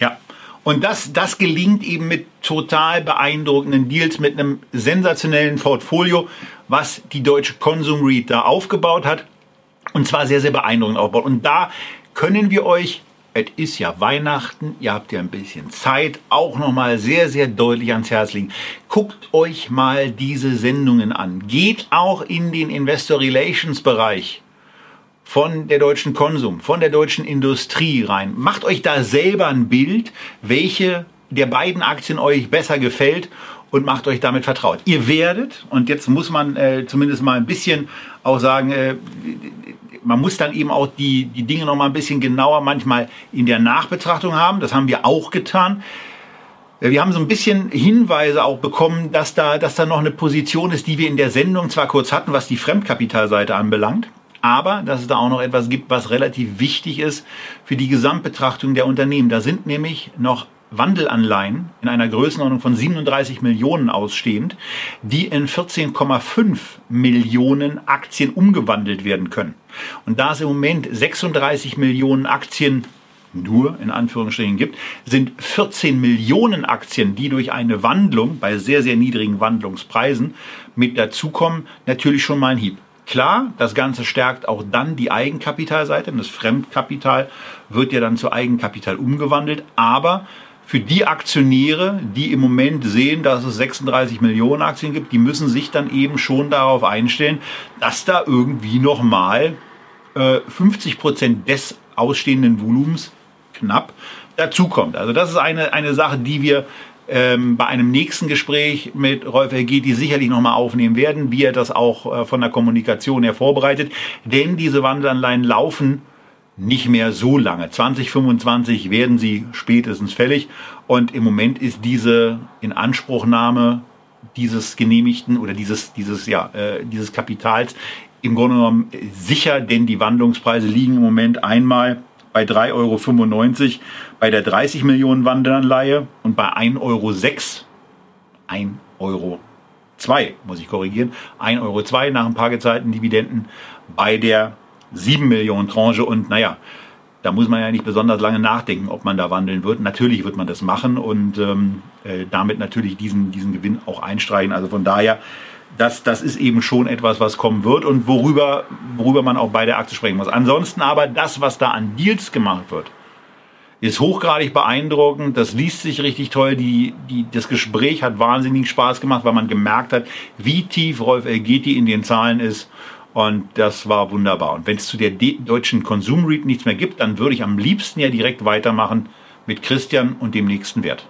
Ja, und das, das gelingt eben mit total beeindruckenden Deals, mit einem sensationellen Portfolio, was die deutsche Consum Read da aufgebaut hat. Und zwar sehr, sehr beeindruckend aufgebaut. Und da können wir euch es ist ja Weihnachten, ihr habt ja ein bisschen Zeit, auch nochmal sehr, sehr deutlich ans Herz legen. Guckt euch mal diese Sendungen an. Geht auch in den Investor Relations Bereich von der deutschen Konsum, von der deutschen Industrie rein. Macht euch da selber ein Bild, welche der beiden Aktien euch besser gefällt und macht euch damit vertraut. Ihr werdet, und jetzt muss man äh, zumindest mal ein bisschen auch sagen, äh, man muss dann eben auch die, die Dinge noch mal ein bisschen genauer manchmal in der Nachbetrachtung haben. Das haben wir auch getan. Wir haben so ein bisschen Hinweise auch bekommen, dass da, dass da noch eine Position ist, die wir in der Sendung zwar kurz hatten, was die Fremdkapitalseite anbelangt, aber dass es da auch noch etwas gibt, was relativ wichtig ist für die Gesamtbetrachtung der Unternehmen. Da sind nämlich noch Wandelanleihen in einer Größenordnung von 37 Millionen ausstehend, die in 14,5 Millionen Aktien umgewandelt werden können. Und da es im Moment 36 Millionen Aktien nur in Anführungsstrichen gibt, sind 14 Millionen Aktien, die durch eine Wandlung bei sehr, sehr niedrigen Wandlungspreisen mit dazukommen, natürlich schon mal ein Hieb. Klar, das Ganze stärkt auch dann die Eigenkapitalseite. Das Fremdkapital wird ja dann zu Eigenkapital umgewandelt. Aber für die Aktionäre, die im Moment sehen, dass es 36 Millionen Aktien gibt, die müssen sich dann eben schon darauf einstellen, dass da irgendwie nochmal äh, 50 Prozent des ausstehenden Volumens knapp dazukommt. Also das ist eine, eine Sache, die wir ähm, bei einem nächsten Gespräch mit Rolf Hergeti sicherlich nochmal aufnehmen werden, wie er das auch äh, von der Kommunikation her vorbereitet. Denn diese Wandelanleihen laufen nicht mehr so lange. 2025 werden sie spätestens fällig und im Moment ist diese Inanspruchnahme dieses genehmigten oder dieses dieses ja äh, dieses Kapitals im Grunde genommen sicher, denn die Wandlungspreise liegen im Moment einmal bei 3,95 Euro bei der 30 Millionen Wandelanleihe und bei 1,06 Euro 1 Euro 2, muss ich korrigieren, 1,02 Euro 2 nach ein paar gezahlten Dividenden bei der 7 Millionen Tranche und naja, da muss man ja nicht besonders lange nachdenken, ob man da wandeln wird. Natürlich wird man das machen und ähm, äh, damit natürlich diesen, diesen Gewinn auch einstreichen. Also von daher, das, das ist eben schon etwas, was kommen wird und worüber, worüber man auch bei der Aktie sprechen muss. Ansonsten aber das, was da an Deals gemacht wird, ist hochgradig beeindruckend. Das liest sich richtig toll. Die, die, das Gespräch hat wahnsinnig Spaß gemacht, weil man gemerkt hat, wie tief Rolf Elgeti in den Zahlen ist und das war wunderbar. Und wenn es zu der deutschen Konsum Read nichts mehr gibt, dann würde ich am liebsten ja direkt weitermachen mit Christian und dem nächsten Wert.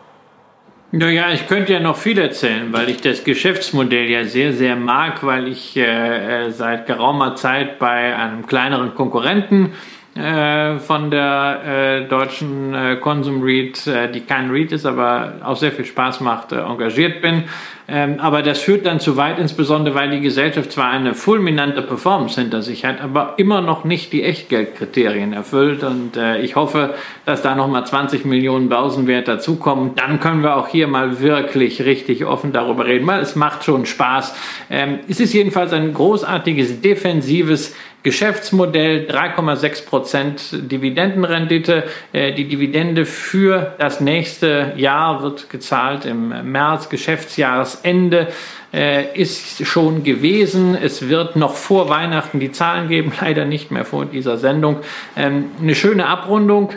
Naja, ich könnte ja noch viel erzählen, weil ich das Geschäftsmodell ja sehr, sehr mag, weil ich äh, äh seit geraumer Zeit bei einem kleineren Konkurrenten äh, von der äh, deutschen äh, Consum Read, äh, die kein Read ist, aber auch sehr viel Spaß macht, äh, engagiert bin. Ähm, aber das führt dann zu weit, insbesondere weil die Gesellschaft zwar eine fulminante Performance hinter sich hat, aber immer noch nicht die Echtgeldkriterien erfüllt. Und ich hoffe, dass da nochmal 20 Millionen Börsenwert dazukommen. Dann können wir auch hier mal wirklich richtig offen darüber reden, weil es macht schon Spaß. Ähm, es ist jedenfalls ein großartiges defensives Geschäftsmodell 3,6 Prozent Dividendenrendite. Äh, die Dividende für das nächste Jahr wird gezahlt im März, Geschäftsjahresende äh, ist schon gewesen. Es wird noch vor Weihnachten die Zahlen geben, leider nicht mehr vor dieser Sendung. Ähm, eine schöne Abrundung.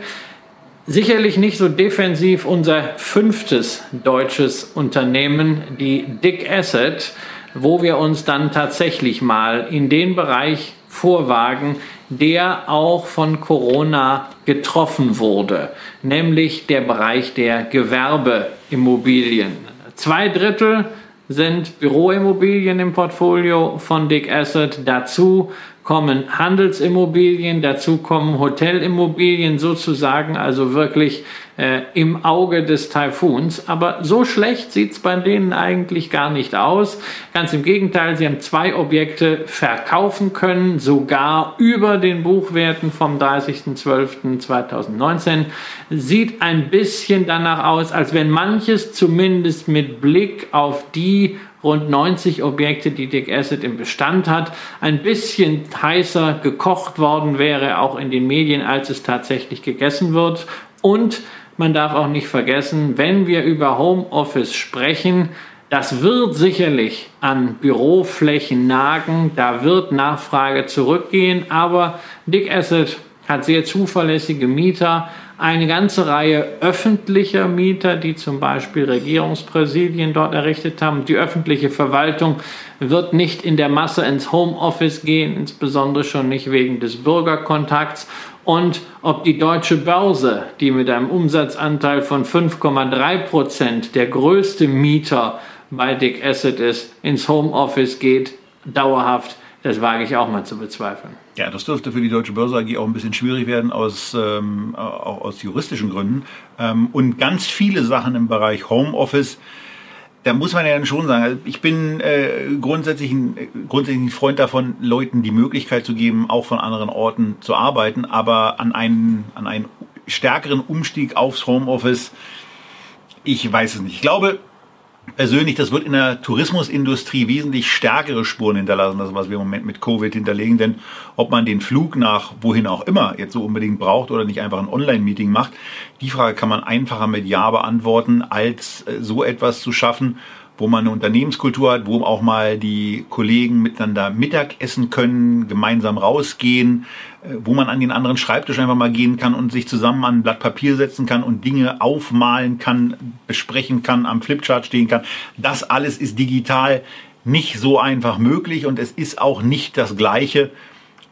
Sicherlich nicht so defensiv unser fünftes deutsches Unternehmen, die Dick Asset, wo wir uns dann tatsächlich mal in den Bereich vorwagen, der auch von Corona getroffen wurde, nämlich der Bereich der Gewerbeimmobilien. Zwei Drittel sind Büroimmobilien im Portfolio von Dick Asset. Dazu kommen Handelsimmobilien, dazu kommen Hotelimmobilien sozusagen, also wirklich äh, im Auge des Taifuns. Aber so schlecht sieht es bei denen eigentlich gar nicht aus. Ganz im Gegenteil, sie haben zwei Objekte verkaufen können, sogar über den Buchwerten vom 30.12.2019. Sieht ein bisschen danach aus, als wenn manches zumindest mit Blick auf die rund 90 Objekte, die Dick Asset im Bestand hat, ein bisschen heißer gekocht worden wäre, auch in den Medien, als es tatsächlich gegessen wird. Und man darf auch nicht vergessen, wenn wir über Homeoffice sprechen, das wird sicherlich an Büroflächen nagen, da wird Nachfrage zurückgehen, aber Dick Asset hat sehr zuverlässige Mieter, eine ganze Reihe öffentlicher Mieter, die zum Beispiel Regierungspräsidien dort errichtet haben. Die öffentliche Verwaltung wird nicht in der Masse ins Homeoffice gehen, insbesondere schon nicht wegen des Bürgerkontakts. Und ob die deutsche Börse, die mit einem Umsatzanteil von 5,3 Prozent der größte Mieter bei Dick Asset ist, ins Homeoffice geht, dauerhaft, das wage ich auch mal zu bezweifeln. Ja, das dürfte für die Deutsche Börse AG auch ein bisschen schwierig werden, aus, ähm, auch aus juristischen Gründen. Ähm, und ganz viele Sachen im Bereich Homeoffice, da muss man ja dann schon sagen, also ich bin äh, grundsätzlich, ein, grundsätzlich ein Freund davon, Leuten die Möglichkeit zu geben, auch von anderen Orten zu arbeiten, aber an einen, an einen stärkeren Umstieg aufs Homeoffice, ich weiß es nicht. Ich glaube, persönlich, das wird in der Tourismusindustrie wesentlich stärkere Spuren hinterlassen, das was wir im Moment mit Covid hinterlegen. Denn ob man den Flug nach wohin auch immer jetzt so unbedingt braucht oder nicht einfach ein Online-Meeting macht, die Frage kann man einfacher mit Ja beantworten, als äh, so etwas zu schaffen, wo man eine Unternehmenskultur hat, wo auch mal die Kollegen miteinander Mittag essen können, gemeinsam rausgehen, äh, wo man an den anderen Schreibtisch einfach mal gehen kann und sich zusammen an ein Blatt Papier setzen kann und Dinge aufmalen kann, besprechen kann, am Flipchart stehen kann. Das alles ist digital nicht so einfach möglich und es ist auch nicht das Gleiche.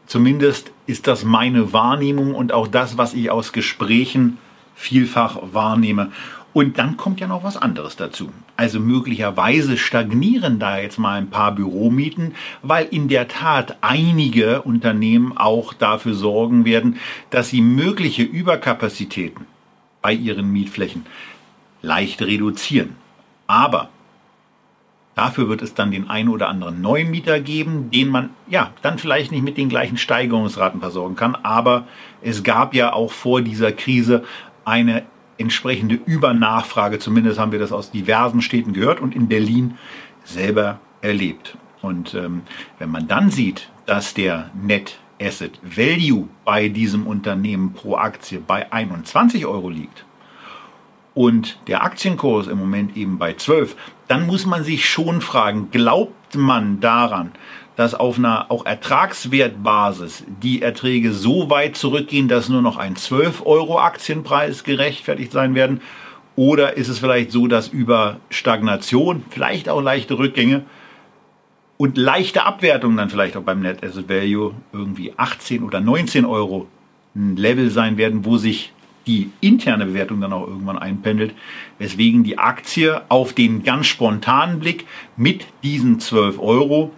Zumindest ist das meine Wahrnehmung und auch das, was ich aus Gesprächen vielfach wahrnehme. Und dann kommt ja noch was anderes dazu. Also möglicherweise stagnieren da jetzt mal ein paar Büromieten, weil in der Tat einige Unternehmen auch dafür sorgen werden, dass sie mögliche Überkapazitäten bei ihren Mietflächen leicht reduzieren. Aber Dafür wird es dann den einen oder anderen neuen Mieter geben, den man ja dann vielleicht nicht mit den gleichen Steigerungsraten versorgen kann. Aber es gab ja auch vor dieser Krise eine entsprechende Übernachfrage. Zumindest haben wir das aus diversen Städten gehört und in Berlin selber erlebt. Und ähm, wenn man dann sieht, dass der Net Asset Value bei diesem Unternehmen pro Aktie bei 21 Euro liegt und der Aktienkurs im Moment eben bei 12, dann muss man sich schon fragen, glaubt man daran, dass auf einer auch Ertragswertbasis die Erträge so weit zurückgehen, dass nur noch ein 12 Euro Aktienpreis gerechtfertigt sein werden? Oder ist es vielleicht so, dass über Stagnation, vielleicht auch leichte Rückgänge und leichte Abwertungen dann vielleicht auch beim Net Asset Value irgendwie 18 oder 19 Euro ein Level sein werden, wo sich die interne Bewertung dann auch irgendwann einpendelt, weswegen die Aktie auf den ganz spontanen Blick mit diesen 12 Euro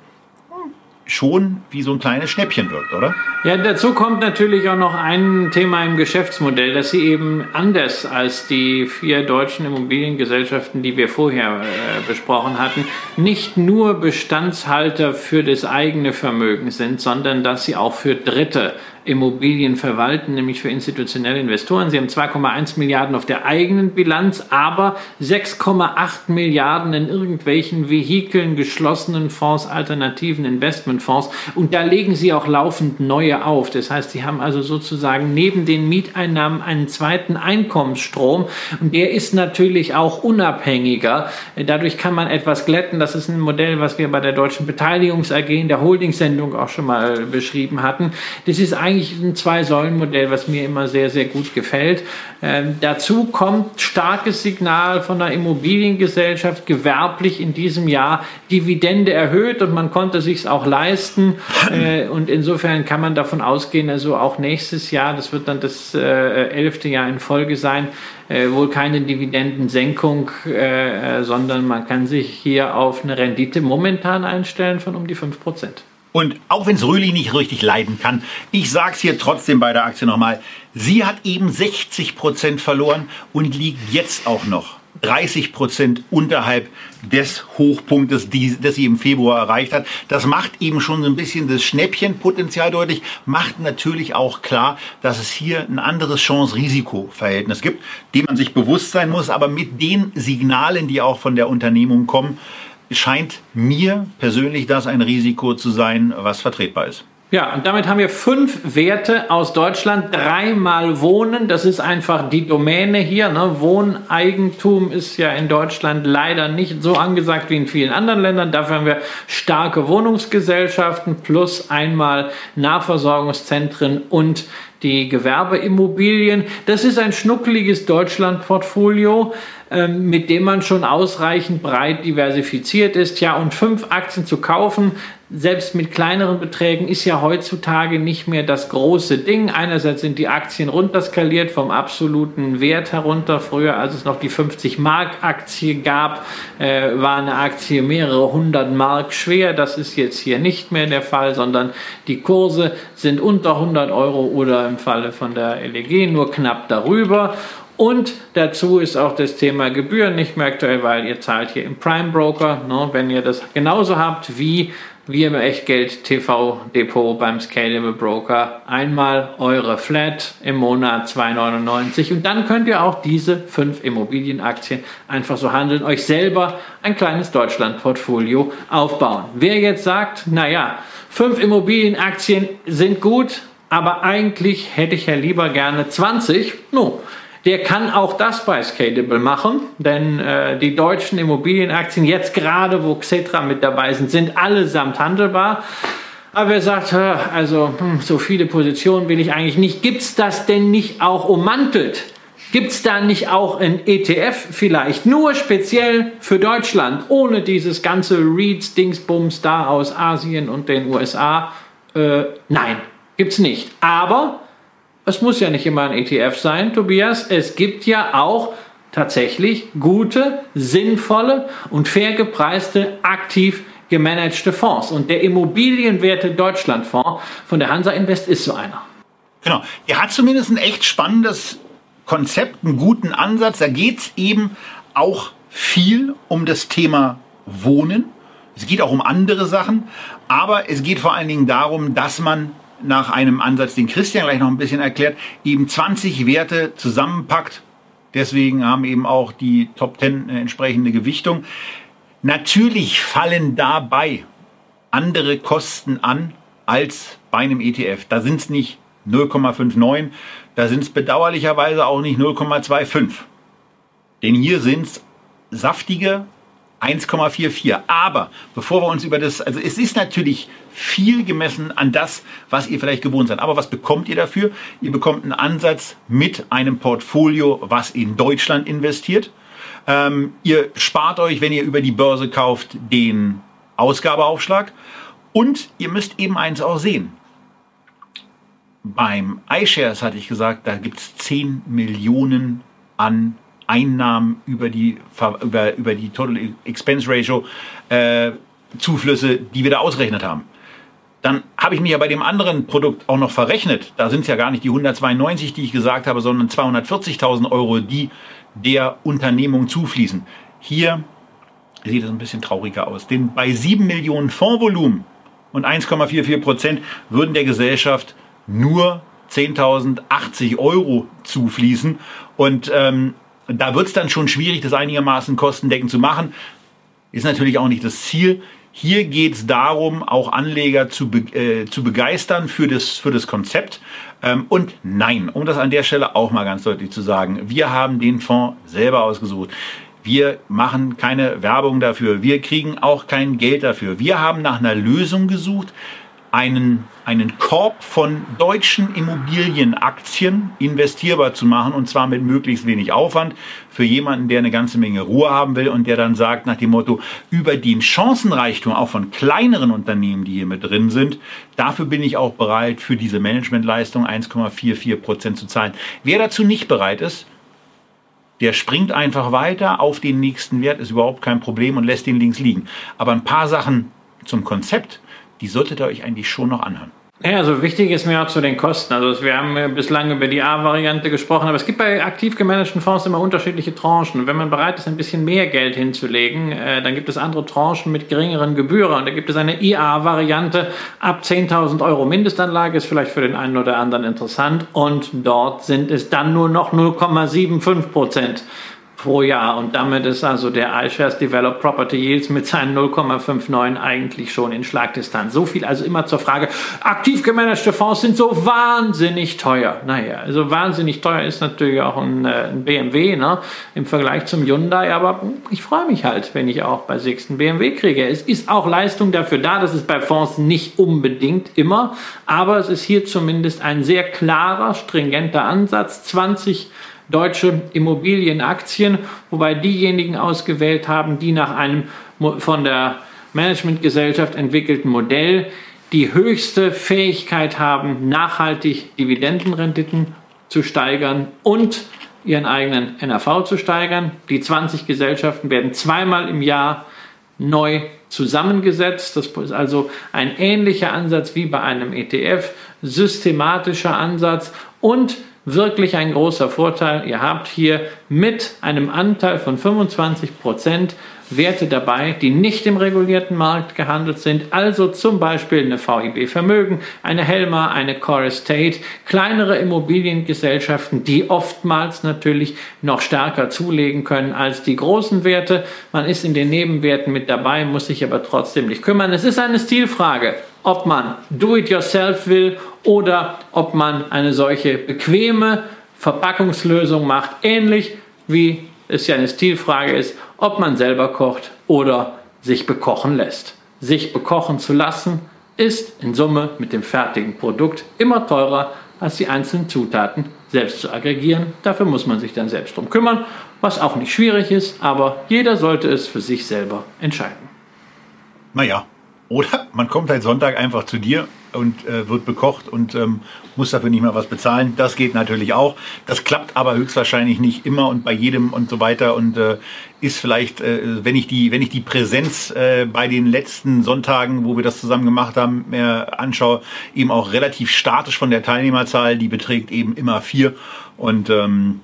schon wie so ein kleines Schnäppchen wirkt, oder? Ja, dazu kommt natürlich auch noch ein Thema im Geschäftsmodell, dass sie eben anders als die vier deutschen Immobiliengesellschaften, die wir vorher äh, besprochen hatten, nicht nur Bestandshalter für das eigene Vermögen sind, sondern dass sie auch für Dritte Immobilien verwalten, nämlich für institutionelle Investoren. Sie haben 2,1 Milliarden auf der eigenen Bilanz, aber 6,8 Milliarden in irgendwelchen Vehikeln, geschlossenen Fonds, alternativen Investmentfonds. Und da legen sie auch laufend neue auf. Das heißt, sie haben also sozusagen neben den Mieteinnahmen einen zweiten Einkommensstrom. Und der ist natürlich auch unabhängiger. Dadurch kann man etwas glätten. Das ist ein Modell, was wir bei der Deutschen Beteiligungs AG in der Holding-Sendung auch schon mal beschrieben hatten. Das ist eigentlich eigentlich ein Zwei-Säulen-Modell, was mir immer sehr, sehr gut gefällt. Ähm, dazu kommt starkes Signal von der Immobiliengesellschaft, gewerblich in diesem Jahr Dividende erhöht und man konnte sich auch leisten. Äh, und insofern kann man davon ausgehen, also auch nächstes Jahr, das wird dann das äh, elfte Jahr in Folge sein, äh, wohl keine Dividendensenkung, äh, sondern man kann sich hier auf eine Rendite momentan einstellen von um die 5 Prozent. Und auch wenn es Röli nicht richtig leiden kann, ich sage es hier trotzdem bei der Aktie nochmal, sie hat eben 60 Prozent verloren und liegt jetzt auch noch 30 Prozent unterhalb des Hochpunktes, die, das sie im Februar erreicht hat. Das macht eben schon so ein bisschen das Schnäppchenpotenzial deutlich, macht natürlich auch klar, dass es hier ein anderes Chance-Risiko-Verhältnis gibt, dem man sich bewusst sein muss. Aber mit den Signalen, die auch von der Unternehmung kommen, scheint mir persönlich das ein Risiko zu sein, was vertretbar ist. Ja, und damit haben wir fünf Werte aus Deutschland. Dreimal Wohnen, das ist einfach die Domäne hier. Ne? Wohneigentum ist ja in Deutschland leider nicht so angesagt wie in vielen anderen Ländern. Dafür haben wir starke Wohnungsgesellschaften plus einmal Nahversorgungszentren und die Gewerbeimmobilien. Das ist ein schnuckeliges Deutschlandportfolio, ähm, mit dem man schon ausreichend breit diversifiziert ist. Ja, und fünf Aktien zu kaufen, selbst mit kleineren Beträgen, ist ja heutzutage nicht mehr das große Ding. Einerseits sind die Aktien runterskaliert vom absoluten Wert herunter. Früher, als es noch die 50 Mark Aktie gab, äh, war eine Aktie mehrere hundert Mark schwer. Das ist jetzt hier nicht mehr der Fall, sondern die Kurse sind unter 100 Euro oder im Falle von der LEG nur knapp darüber. Und dazu ist auch das Thema Gebühren nicht mehr aktuell, weil ihr zahlt hier im Prime Broker. Ne, wenn ihr das genauso habt wie wir im Echtgeld TV Depot beim Scalable Broker einmal eure Flat im Monat 2,99 und dann könnt ihr auch diese fünf Immobilienaktien einfach so handeln, euch selber ein kleines Deutschland-Portfolio aufbauen. Wer jetzt sagt, naja, fünf Immobilienaktien sind gut, aber eigentlich hätte ich ja lieber gerne 20, no, der kann auch das bei Scalable machen, denn äh, die deutschen Immobilienaktien, jetzt gerade wo Xetra mit dabei sind, sind allesamt handelbar. Aber wer sagt, also hm, so viele Positionen will ich eigentlich nicht, gibt es das denn nicht auch ummantelt? Gibt es da nicht auch ein ETF vielleicht nur speziell für Deutschland, ohne dieses ganze Reads-Dingsbums da aus Asien und den USA? Äh, nein, es nicht. Aber es muss ja nicht immer ein ETF sein, Tobias. Es gibt ja auch tatsächlich gute, sinnvolle und fair gepreiste, aktiv gemanagte Fonds. Und der Immobilienwerte Deutschlandfonds von der Hansa Invest ist so einer. Genau. Er hat zumindest ein echt spannendes Konzept, einen guten Ansatz. Da geht es eben auch viel um das Thema Wohnen. Es geht auch um andere Sachen, aber es geht vor allen Dingen darum, dass man nach einem Ansatz, den Christian gleich noch ein bisschen erklärt, eben 20 Werte zusammenpackt. Deswegen haben eben auch die Top 10 eine entsprechende Gewichtung. Natürlich fallen dabei andere Kosten an als bei einem ETF. Da sind es nicht 0,59, da sind es bedauerlicherweise auch nicht 0,25. Denn hier sind es saftige 1,44. Aber bevor wir uns über das, also es ist natürlich viel gemessen an das, was ihr vielleicht gewohnt seid. Aber was bekommt ihr dafür? Ihr bekommt einen Ansatz mit einem Portfolio, was in Deutschland investiert. Ähm, ihr spart euch, wenn ihr über die Börse kauft, den Ausgabeaufschlag. Und ihr müsst eben eins auch sehen. Beim iShares hatte ich gesagt, da gibt es 10 Millionen an Einnahmen über die, über, über die Total Expense Ratio äh, Zuflüsse, die wir da ausgerechnet haben. Dann habe ich mich ja bei dem anderen Produkt auch noch verrechnet. Da sind es ja gar nicht die 192, die ich gesagt habe, sondern 240.000 Euro, die der Unternehmung zufließen. Hier sieht es ein bisschen trauriger aus. Denn bei 7 Millionen Fondsvolumen und 1,44 Prozent würden der Gesellschaft nur 10.080 Euro zufließen. Und ähm, da wird es dann schon schwierig, das einigermaßen kostendeckend zu machen. Ist natürlich auch nicht das Ziel. Hier geht es darum, auch Anleger zu, be äh, zu begeistern für das, für das Konzept. Ähm, und nein, um das an der Stelle auch mal ganz deutlich zu sagen, wir haben den Fonds selber ausgesucht. Wir machen keine Werbung dafür. Wir kriegen auch kein Geld dafür. Wir haben nach einer Lösung gesucht, einen, einen Korb von deutschen Immobilienaktien investierbar zu machen und zwar mit möglichst wenig Aufwand für jemanden, der eine ganze Menge Ruhe haben will und der dann sagt nach dem Motto, über den Chancenreichtum auch von kleineren Unternehmen, die hier mit drin sind, dafür bin ich auch bereit, für diese Managementleistung 1,44 Prozent zu zahlen. Wer dazu nicht bereit ist, der springt einfach weiter auf den nächsten Wert, ist überhaupt kein Problem und lässt den links liegen. Aber ein paar Sachen zum Konzept, die solltet ihr euch eigentlich schon noch anhören. Ja, also wichtig ist mir auch zu den Kosten. Also wir haben bislang über die A-Variante gesprochen, aber es gibt bei aktiv gemanagten Fonds immer unterschiedliche Tranchen. Wenn man bereit ist, ein bisschen mehr Geld hinzulegen, äh, dann gibt es andere Tranchen mit geringeren Gebühren. Und da gibt es eine IA-Variante ab 10.000 Euro Mindestanlage, ist vielleicht für den einen oder anderen interessant. Und dort sind es dann nur noch 0,75 Prozent pro Jahr. Und damit ist also der iShares Developed Property Yields mit seinen 0,59 eigentlich schon in Schlagdistanz. So viel also immer zur Frage, aktiv gemanagte Fonds sind so wahnsinnig teuer. Naja, also wahnsinnig teuer ist natürlich auch ein, äh, ein BMW ne, im Vergleich zum Hyundai, aber ich freue mich halt, wenn ich auch bei Sixten BMW kriege. Es ist auch Leistung dafür da, das ist bei Fonds nicht unbedingt immer, aber es ist hier zumindest ein sehr klarer, stringenter Ansatz. 20 deutsche Immobilienaktien, wobei diejenigen ausgewählt haben, die nach einem von der Managementgesellschaft entwickelten Modell die höchste Fähigkeit haben, nachhaltig Dividendenrenditen zu steigern und ihren eigenen NAV zu steigern. Die 20 Gesellschaften werden zweimal im Jahr neu zusammengesetzt. Das ist also ein ähnlicher Ansatz wie bei einem ETF, systematischer Ansatz und wirklich ein großer Vorteil. Ihr habt hier mit einem Anteil von 25 Prozent Werte dabei, die nicht im regulierten Markt gehandelt sind, also zum Beispiel eine VIB Vermögen, eine Helma, eine Core Estate, kleinere Immobiliengesellschaften, die oftmals natürlich noch stärker zulegen können als die großen Werte. Man ist in den Nebenwerten mit dabei, muss sich aber trotzdem nicht kümmern. Es ist eine Stilfrage, ob man Do-it-yourself will oder ob man eine solche bequeme Verpackungslösung macht, ähnlich wie es ja eine Stilfrage ist, ob man selber kocht oder sich bekochen lässt. Sich bekochen zu lassen ist in Summe mit dem fertigen Produkt immer teurer als die einzelnen Zutaten selbst zu aggregieren. Dafür muss man sich dann selbst drum kümmern, was auch nicht schwierig ist, aber jeder sollte es für sich selber entscheiden. Naja, oder man kommt halt Sonntag einfach zu dir und äh, wird bekocht und ähm, muss dafür nicht mehr was bezahlen. Das geht natürlich auch. Das klappt aber höchstwahrscheinlich nicht immer und bei jedem und so weiter und äh, ist vielleicht, äh, wenn ich die, wenn ich die Präsenz äh, bei den letzten Sonntagen, wo wir das zusammen gemacht haben, mir anschaue, eben auch relativ statisch von der Teilnehmerzahl. Die beträgt eben immer vier und ähm,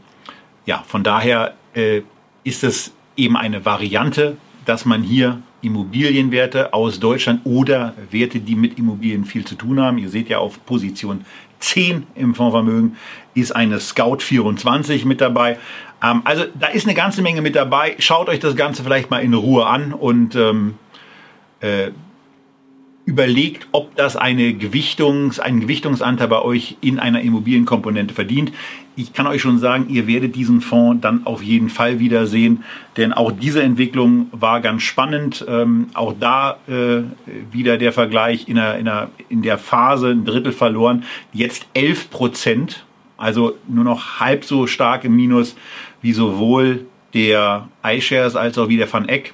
ja, von daher äh, ist es eben eine Variante, dass man hier Immobilienwerte aus Deutschland oder Werte, die mit Immobilien viel zu tun haben. Ihr seht ja auf Position 10 im Fondsvermögen ist eine Scout 24 mit dabei. Ähm, also da ist eine ganze Menge mit dabei. Schaut euch das Ganze vielleicht mal in Ruhe an und ähm, äh, überlegt, ob das eine Gewichtungs-, einen Gewichtungsanteil bei euch in einer Immobilienkomponente verdient ich kann euch schon sagen, ihr werdet diesen Fonds dann auf jeden Fall wiedersehen, denn auch diese Entwicklung war ganz spannend. Ähm, auch da äh, wieder der Vergleich in der, in, der, in der Phase ein Drittel verloren, jetzt 11 Prozent, also nur noch halb so stark im Minus wie sowohl der iShares als auch wie der Van Eck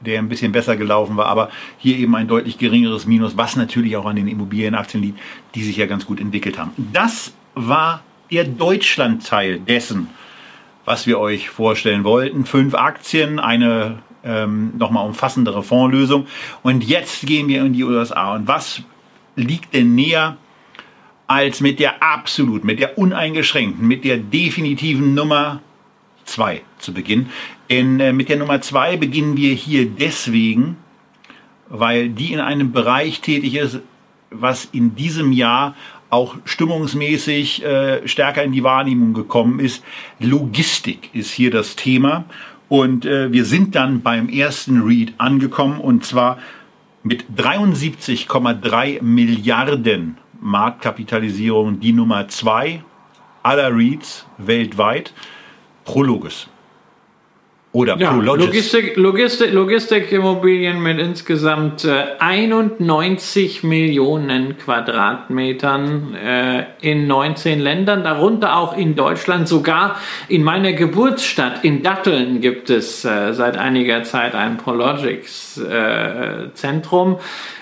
der ein bisschen besser gelaufen war, aber hier eben ein deutlich geringeres Minus, was natürlich auch an den Immobilienaktien liegt, die sich ja ganz gut entwickelt haben. Das war der Deutschlandteil dessen, was wir euch vorstellen wollten. Fünf Aktien, eine ähm, nochmal umfassendere Fondslösung. Und jetzt gehen wir in die USA. Und was liegt denn näher als mit der absolut, mit der uneingeschränkten, mit der definitiven Nummer zwei zu beginnen? Denn äh, mit der Nummer zwei beginnen wir hier deswegen, weil die in einem Bereich tätig ist, was in diesem Jahr auch stimmungsmäßig äh, stärker in die Wahrnehmung gekommen ist. Logistik ist hier das Thema. Und äh, wir sind dann beim ersten Read angekommen und zwar mit 73,3 Milliarden Marktkapitalisierung die Nummer zwei aller Reads weltweit. Prologus. Oder ja, Logistik, Logistik, Logistikimmobilien mit insgesamt äh, 91 Millionen Quadratmetern äh, in 19 Ländern, darunter auch in Deutschland. Sogar in meiner Geburtsstadt in Datteln gibt es äh, seit einiger Zeit ein Prologics äh, Zentrum.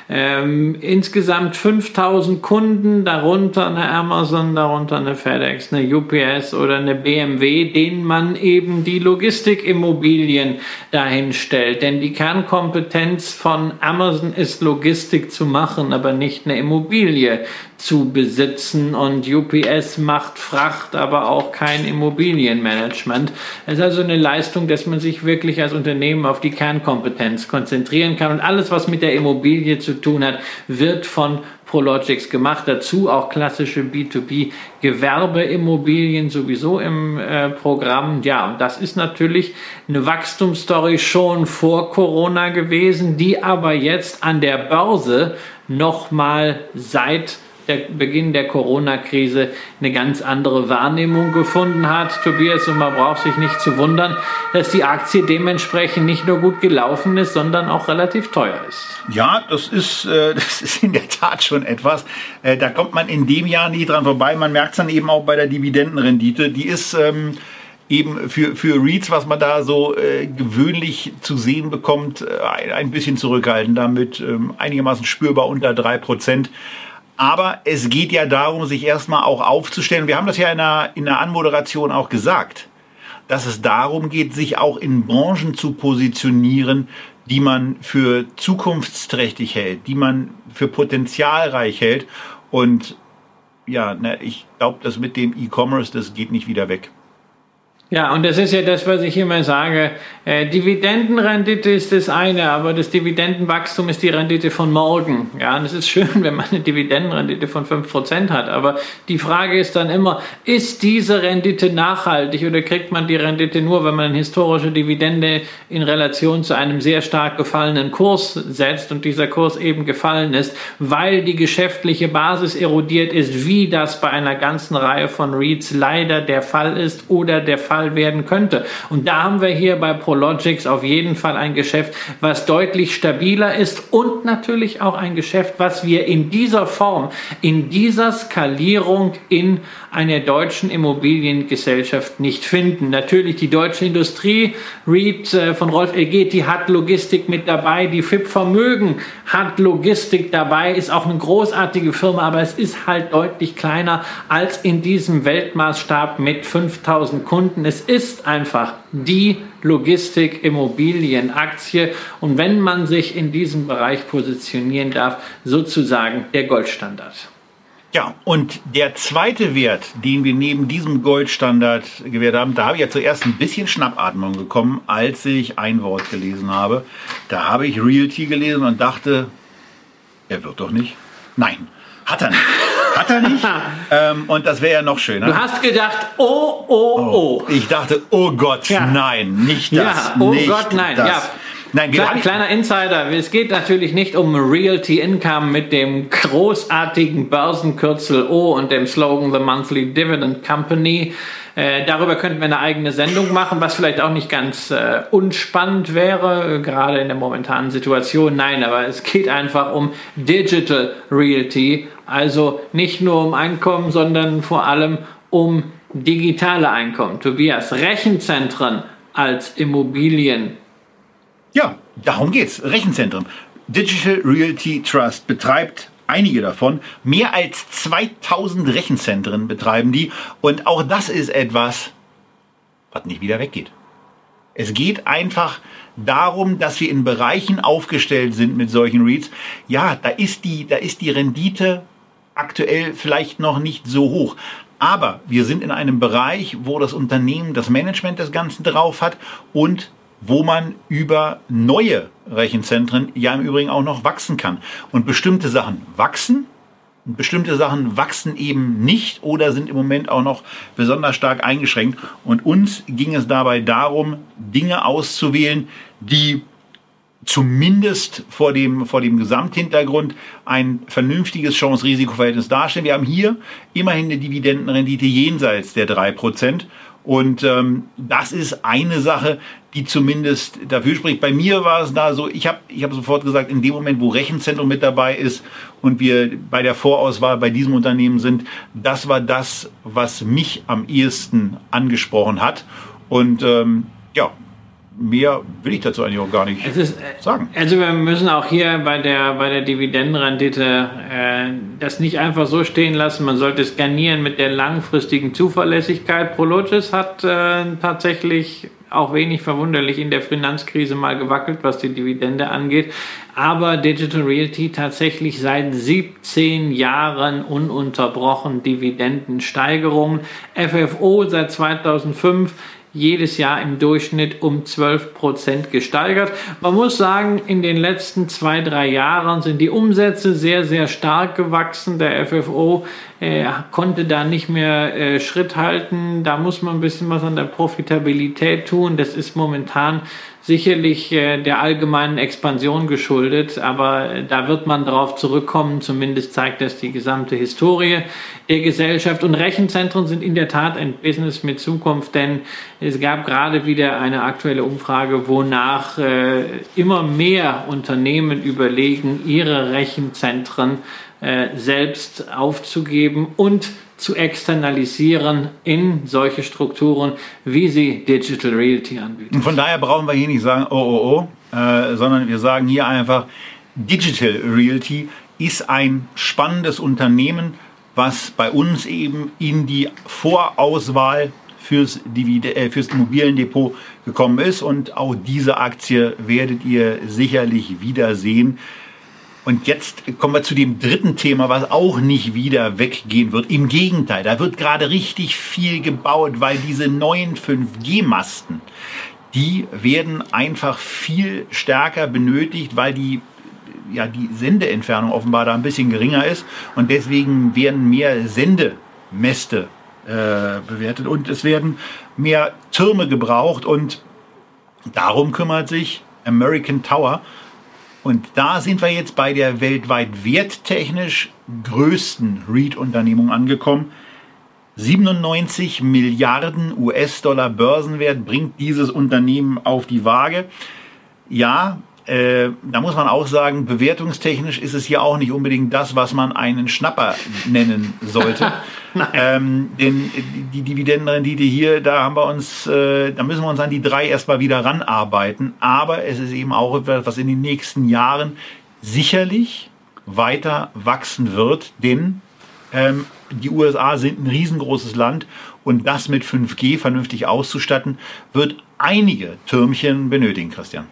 Ähm, insgesamt 5000 Kunden, darunter eine Amazon, darunter eine FedEx, eine UPS oder eine BMW, denen man eben die Logistikimmobilien dahin stellt. Denn die Kernkompetenz von Amazon ist Logistik zu machen, aber nicht eine Immobilie zu besitzen und UPS macht Fracht, aber auch kein Immobilienmanagement. Es ist also eine Leistung, dass man sich wirklich als Unternehmen auf die Kernkompetenz konzentrieren kann und alles, was mit der Immobilie zu tun hat, wird von Prologix gemacht. Dazu auch klassische B2B Gewerbeimmobilien sowieso im äh, Programm. Ja, und das ist natürlich eine Wachstumsstory schon vor Corona gewesen, die aber jetzt an der Börse nochmal seit der Beginn der Corona-Krise eine ganz andere Wahrnehmung gefunden hat, Tobias. Und man braucht sich nicht zu wundern, dass die Aktie dementsprechend nicht nur gut gelaufen ist, sondern auch relativ teuer ist. Ja, das ist, äh, das ist in der Tat schon etwas. Äh, da kommt man in dem Jahr nie dran vorbei. Man merkt es dann eben auch bei der Dividendenrendite. Die ist ähm, eben für, für Reads, was man da so äh, gewöhnlich zu sehen bekommt, ein bisschen zurückhaltend, damit ähm, einigermaßen spürbar unter drei Prozent. Aber es geht ja darum, sich erstmal auch aufzustellen. Wir haben das ja in der, in der Anmoderation auch gesagt, dass es darum geht, sich auch in Branchen zu positionieren, die man für zukunftsträchtig hält, die man für potenzialreich hält. Und ja, ne, ich glaube, das mit dem E-Commerce, das geht nicht wieder weg. Ja, und das ist ja das, was ich immer sage. Äh, Dividendenrendite ist das eine, aber das Dividendenwachstum ist die Rendite von morgen. Ja, und es ist schön, wenn man eine Dividendenrendite von 5% hat. Aber die Frage ist dann immer, ist diese Rendite nachhaltig oder kriegt man die Rendite nur, wenn man eine historische Dividende in Relation zu einem sehr stark gefallenen Kurs setzt und dieser Kurs eben gefallen ist, weil die geschäftliche Basis erodiert ist, wie das bei einer ganzen Reihe von REITs leider der Fall ist oder der Fall Fall werden könnte. Und da haben wir hier bei Prologix auf jeden Fall ein Geschäft, was deutlich stabiler ist und natürlich auch ein Geschäft, was wir in dieser Form, in dieser Skalierung in einer deutschen Immobiliengesellschaft nicht finden. Natürlich die deutsche Industrie, REIT äh, von Rolf Elgeti hat Logistik mit dabei, die FIP Vermögen hat Logistik dabei, ist auch eine großartige Firma, aber es ist halt deutlich kleiner als in diesem Weltmaßstab mit 5000 Kunden es ist einfach die Logistik-Immobilien-Aktie und wenn man sich in diesem Bereich positionieren darf, sozusagen der Goldstandard. Ja, und der zweite Wert, den wir neben diesem Goldstandard gewährt haben, da habe ich ja zuerst ein bisschen Schnappatmung bekommen, als ich ein Wort gelesen habe. Da habe ich Realty gelesen und dachte, er wird doch nicht. Nein, hat er nicht. Hat er nicht. ähm, und das wäre ja noch schöner. Du hast gedacht, oh, oh, oh. oh. Ich dachte, oh Gott, ja. nein, nicht das. Ja, oh nicht Gott, nein. Das. Ja. Nein, Kle kleiner Insider, es geht natürlich nicht um Realty Income mit dem großartigen Börsenkürzel O und dem Slogan The Monthly Dividend Company. Äh, darüber könnten wir eine eigene Sendung machen, was vielleicht auch nicht ganz äh, unspannend wäre, gerade in der momentanen Situation. Nein, aber es geht einfach um Digital Realty, also nicht nur um Einkommen, sondern vor allem um digitale Einkommen. Tobias, Rechenzentren als Immobilien. Ja, darum geht's. Rechenzentren. Digital Realty Trust betreibt einige davon. Mehr als 2000 Rechenzentren betreiben die. Und auch das ist etwas, was nicht wieder weggeht. Es geht einfach darum, dass wir in Bereichen aufgestellt sind mit solchen Reads. Ja, da ist die, da ist die Rendite aktuell vielleicht noch nicht so hoch. Aber wir sind in einem Bereich, wo das Unternehmen das Management des Ganzen drauf hat und wo man über neue Rechenzentren ja im Übrigen auch noch wachsen kann. Und bestimmte Sachen wachsen, und bestimmte Sachen wachsen eben nicht oder sind im Moment auch noch besonders stark eingeschränkt. Und uns ging es dabei darum, Dinge auszuwählen, die zumindest vor dem, vor dem Gesamthintergrund ein vernünftiges Chance-Risiko-Verhältnis darstellen. Wir haben hier immerhin eine Dividendenrendite jenseits der drei Prozent und ähm, das ist eine Sache, die zumindest dafür spricht. Bei mir war es da so, ich habe ich hab sofort gesagt, in dem Moment, wo Rechenzentrum mit dabei ist und wir bei der Vorauswahl bei diesem Unternehmen sind, das war das, was mich am ehesten angesprochen hat. Und ähm, ja, mehr will ich dazu eigentlich auch gar nicht ist, äh, sagen. Also wir müssen auch hier bei der, bei der Dividendenrendite äh, das nicht einfach so stehen lassen. Man sollte es garnieren mit der langfristigen Zuverlässigkeit. Prologis hat äh, tatsächlich auch wenig verwunderlich in der Finanzkrise mal gewackelt, was die Dividende angeht. Aber Digital Realty tatsächlich seit 17 Jahren ununterbrochen Dividendensteigerungen. FFO seit 2005 jedes Jahr im Durchschnitt um 12 Prozent gesteigert. Man muss sagen, in den letzten zwei, drei Jahren sind die Umsätze sehr, sehr stark gewachsen. Der FFO äh, konnte da nicht mehr äh, Schritt halten. Da muss man ein bisschen was an der Profitabilität tun. Das ist momentan sicherlich äh, der allgemeinen Expansion geschuldet, aber äh, da wird man darauf zurückkommen. Zumindest zeigt das die gesamte Historie der Gesellschaft. Und Rechenzentren sind in der Tat ein Business mit Zukunft, denn es gab gerade wieder eine aktuelle Umfrage, wonach äh, immer mehr Unternehmen überlegen, ihre Rechenzentren selbst aufzugeben und zu externalisieren in solche Strukturen, wie sie Digital Realty anbieten. Und von daher brauchen wir hier nicht sagen, oh, oh, oh, äh, sondern wir sagen hier einfach, Digital Realty ist ein spannendes Unternehmen, was bei uns eben in die Vorauswahl fürs, äh, fürs Immobiliendepot gekommen ist. Und auch diese Aktie werdet ihr sicherlich wiedersehen. Und jetzt kommen wir zu dem dritten Thema, was auch nicht wieder weggehen wird. Im Gegenteil, da wird gerade richtig viel gebaut, weil diese neuen 5G-Masten, die werden einfach viel stärker benötigt, weil die ja, die Sendeentfernung offenbar da ein bisschen geringer ist. Und deswegen werden mehr Sendemäste äh, bewertet. Und es werden mehr Türme gebraucht. Und darum kümmert sich American Tower und da sind wir jetzt bei der weltweit werttechnisch größten REIT-Unternehmung angekommen. 97 Milliarden US-Dollar Börsenwert bringt dieses Unternehmen auf die Waage. Ja, äh, da muss man auch sagen, bewertungstechnisch ist es hier auch nicht unbedingt das, was man einen Schnapper nennen sollte. ähm, denn die Dividendenrendite hier, da haben wir uns, äh, da müssen wir uns an die drei erstmal wieder ranarbeiten. Aber es ist eben auch etwas, was in den nächsten Jahren sicherlich weiter wachsen wird, denn ähm, die USA sind ein riesengroßes Land und das mit 5G vernünftig auszustatten, wird einige Türmchen benötigen, Christian.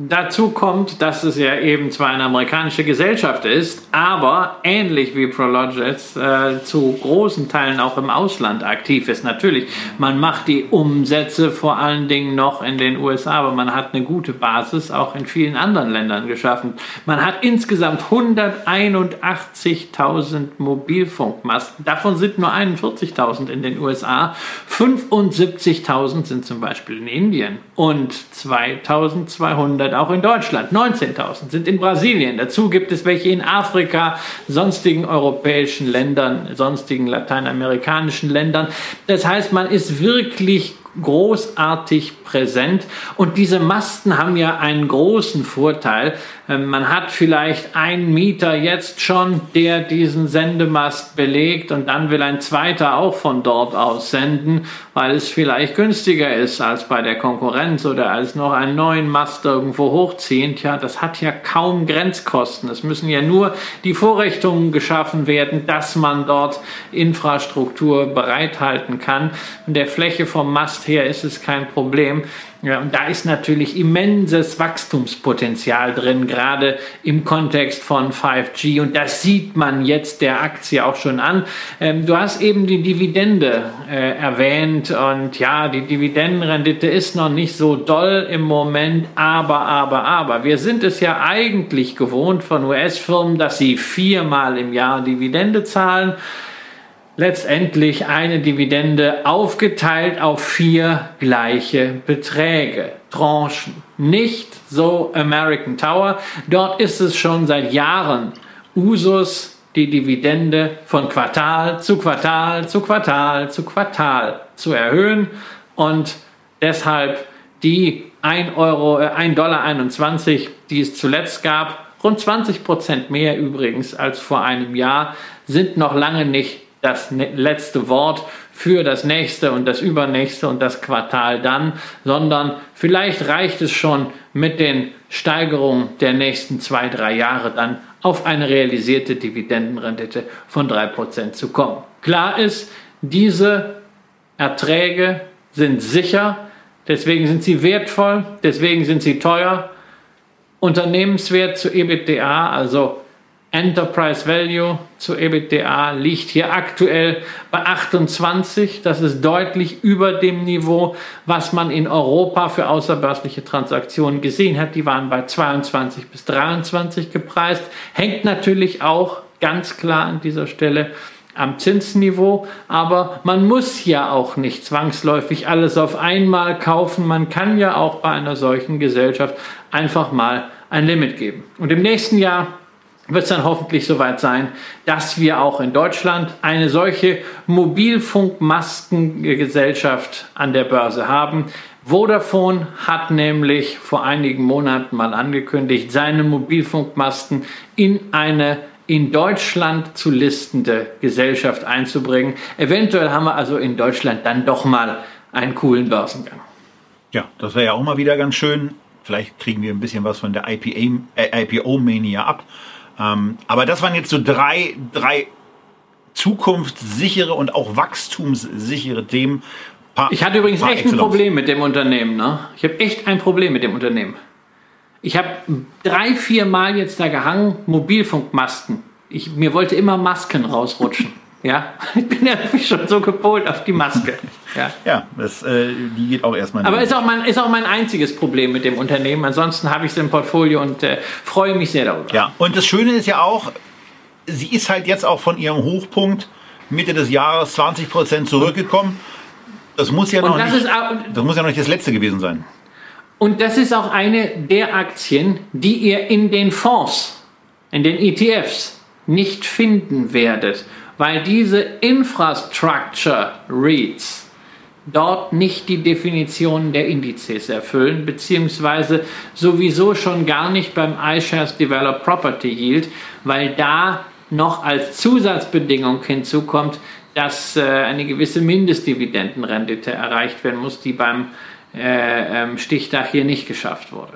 Dazu kommt, dass es ja eben zwar eine amerikanische Gesellschaft ist, aber ähnlich wie Prologis äh, zu großen Teilen auch im Ausland aktiv ist. Natürlich, man macht die Umsätze vor allen Dingen noch in den USA, aber man hat eine gute Basis auch in vielen anderen Ländern geschaffen. Man hat insgesamt 181.000 Mobilfunkmasten. Davon sind nur 41.000 in den USA. 75.000 sind zum Beispiel in Indien und 2.200 100 auch in Deutschland, 19.000 sind in Brasilien. Dazu gibt es welche in Afrika, sonstigen europäischen Ländern, sonstigen lateinamerikanischen Ländern. Das heißt, man ist wirklich großartig präsent. Und diese Masten haben ja einen großen Vorteil. Ähm, man hat vielleicht einen Mieter jetzt schon, der diesen Sendemast belegt und dann will ein zweiter auch von dort aus senden, weil es vielleicht günstiger ist als bei der Konkurrenz oder als noch einen neuen Mast irgendwo hochziehen. Tja, das hat ja kaum Grenzkosten. Es müssen ja nur die Vorrichtungen geschaffen werden, dass man dort Infrastruktur bereithalten kann. Und der Fläche vom Mast her ist es kein Problem. Ja, und da ist natürlich immenses Wachstumspotenzial drin, gerade im Kontext von 5G. Und das sieht man jetzt der Aktie auch schon an. Ähm, du hast eben die Dividende äh, erwähnt. Und ja, die Dividendenrendite ist noch nicht so doll im Moment. Aber, aber, aber. Wir sind es ja eigentlich gewohnt von US-Firmen, dass sie viermal im Jahr Dividende zahlen letztendlich eine Dividende aufgeteilt auf vier gleiche Beträge, Tranchen. Nicht so American Tower. Dort ist es schon seit Jahren Usus, die Dividende von Quartal zu Quartal zu Quartal zu Quartal zu erhöhen und deshalb die 1 Euro, 1 äh, Dollar 21, die es zuletzt gab, rund 20 Prozent mehr übrigens als vor einem Jahr, sind noch lange nicht das ne-, letzte Wort für das nächste und das übernächste und das Quartal dann, sondern vielleicht reicht es schon mit den Steigerungen der nächsten zwei, drei Jahre dann auf eine realisierte Dividendenrendite von 3% zu kommen. Klar ist, diese Erträge sind sicher, deswegen sind sie wertvoll, deswegen sind sie teuer. Unternehmenswert zu EBITDA, also Enterprise Value zu EBITDA liegt hier aktuell bei 28. Das ist deutlich über dem Niveau, was man in Europa für außerbörsliche Transaktionen gesehen hat. Die waren bei 22 bis 23 gepreist. Hängt natürlich auch ganz klar an dieser Stelle am Zinsniveau, aber man muss ja auch nicht zwangsläufig alles auf einmal kaufen. Man kann ja auch bei einer solchen Gesellschaft einfach mal ein Limit geben. Und im nächsten Jahr wird es dann hoffentlich soweit sein, dass wir auch in Deutschland eine solche Mobilfunkmaskengesellschaft an der Börse haben. Vodafone hat nämlich vor einigen Monaten mal angekündigt, seine Mobilfunkmasten in eine in Deutschland zu listende Gesellschaft einzubringen. Eventuell haben wir also in Deutschland dann doch mal einen coolen Börsengang. Ja, das wäre ja auch mal wieder ganz schön. Vielleicht kriegen wir ein bisschen was von der IPO-Mania ab. Ähm, aber das waren jetzt so drei, drei zukunftssichere und auch wachstumssichere Themen. Paar, ich hatte übrigens echt ein Problem mit dem Unternehmen. Ne? Ich habe echt ein Problem mit dem Unternehmen. Ich habe drei, vier Mal jetzt da gehangen, Mobilfunkmasten. Ich, mir wollte immer Masken rausrutschen. Ja, ich bin ja schon so gepolt auf die Maske. Ja, ja das, äh, die geht auch erstmal. Aber ist auch, mein, ist auch mein einziges Problem mit dem Unternehmen. Ansonsten habe ich es im Portfolio und äh, freue mich sehr darüber. Ja, und das Schöne ist ja auch, sie ist halt jetzt auch von ihrem Hochpunkt Mitte des Jahres 20 Prozent zurückgekommen. Das muss ja noch das nicht, auch, das muss ja noch nicht das letzte gewesen sein. Und das ist auch eine der Aktien, die ihr in den Fonds, in den ETFs nicht finden werdet weil diese Infrastructure REITs dort nicht die Definition der Indizes erfüllen, beziehungsweise sowieso schon gar nicht beim iShares Developed Property Yield, weil da noch als Zusatzbedingung hinzukommt, dass äh, eine gewisse Mindestdividendenrendite erreicht werden muss, die beim äh, ähm, Stichtag hier nicht geschafft wurde.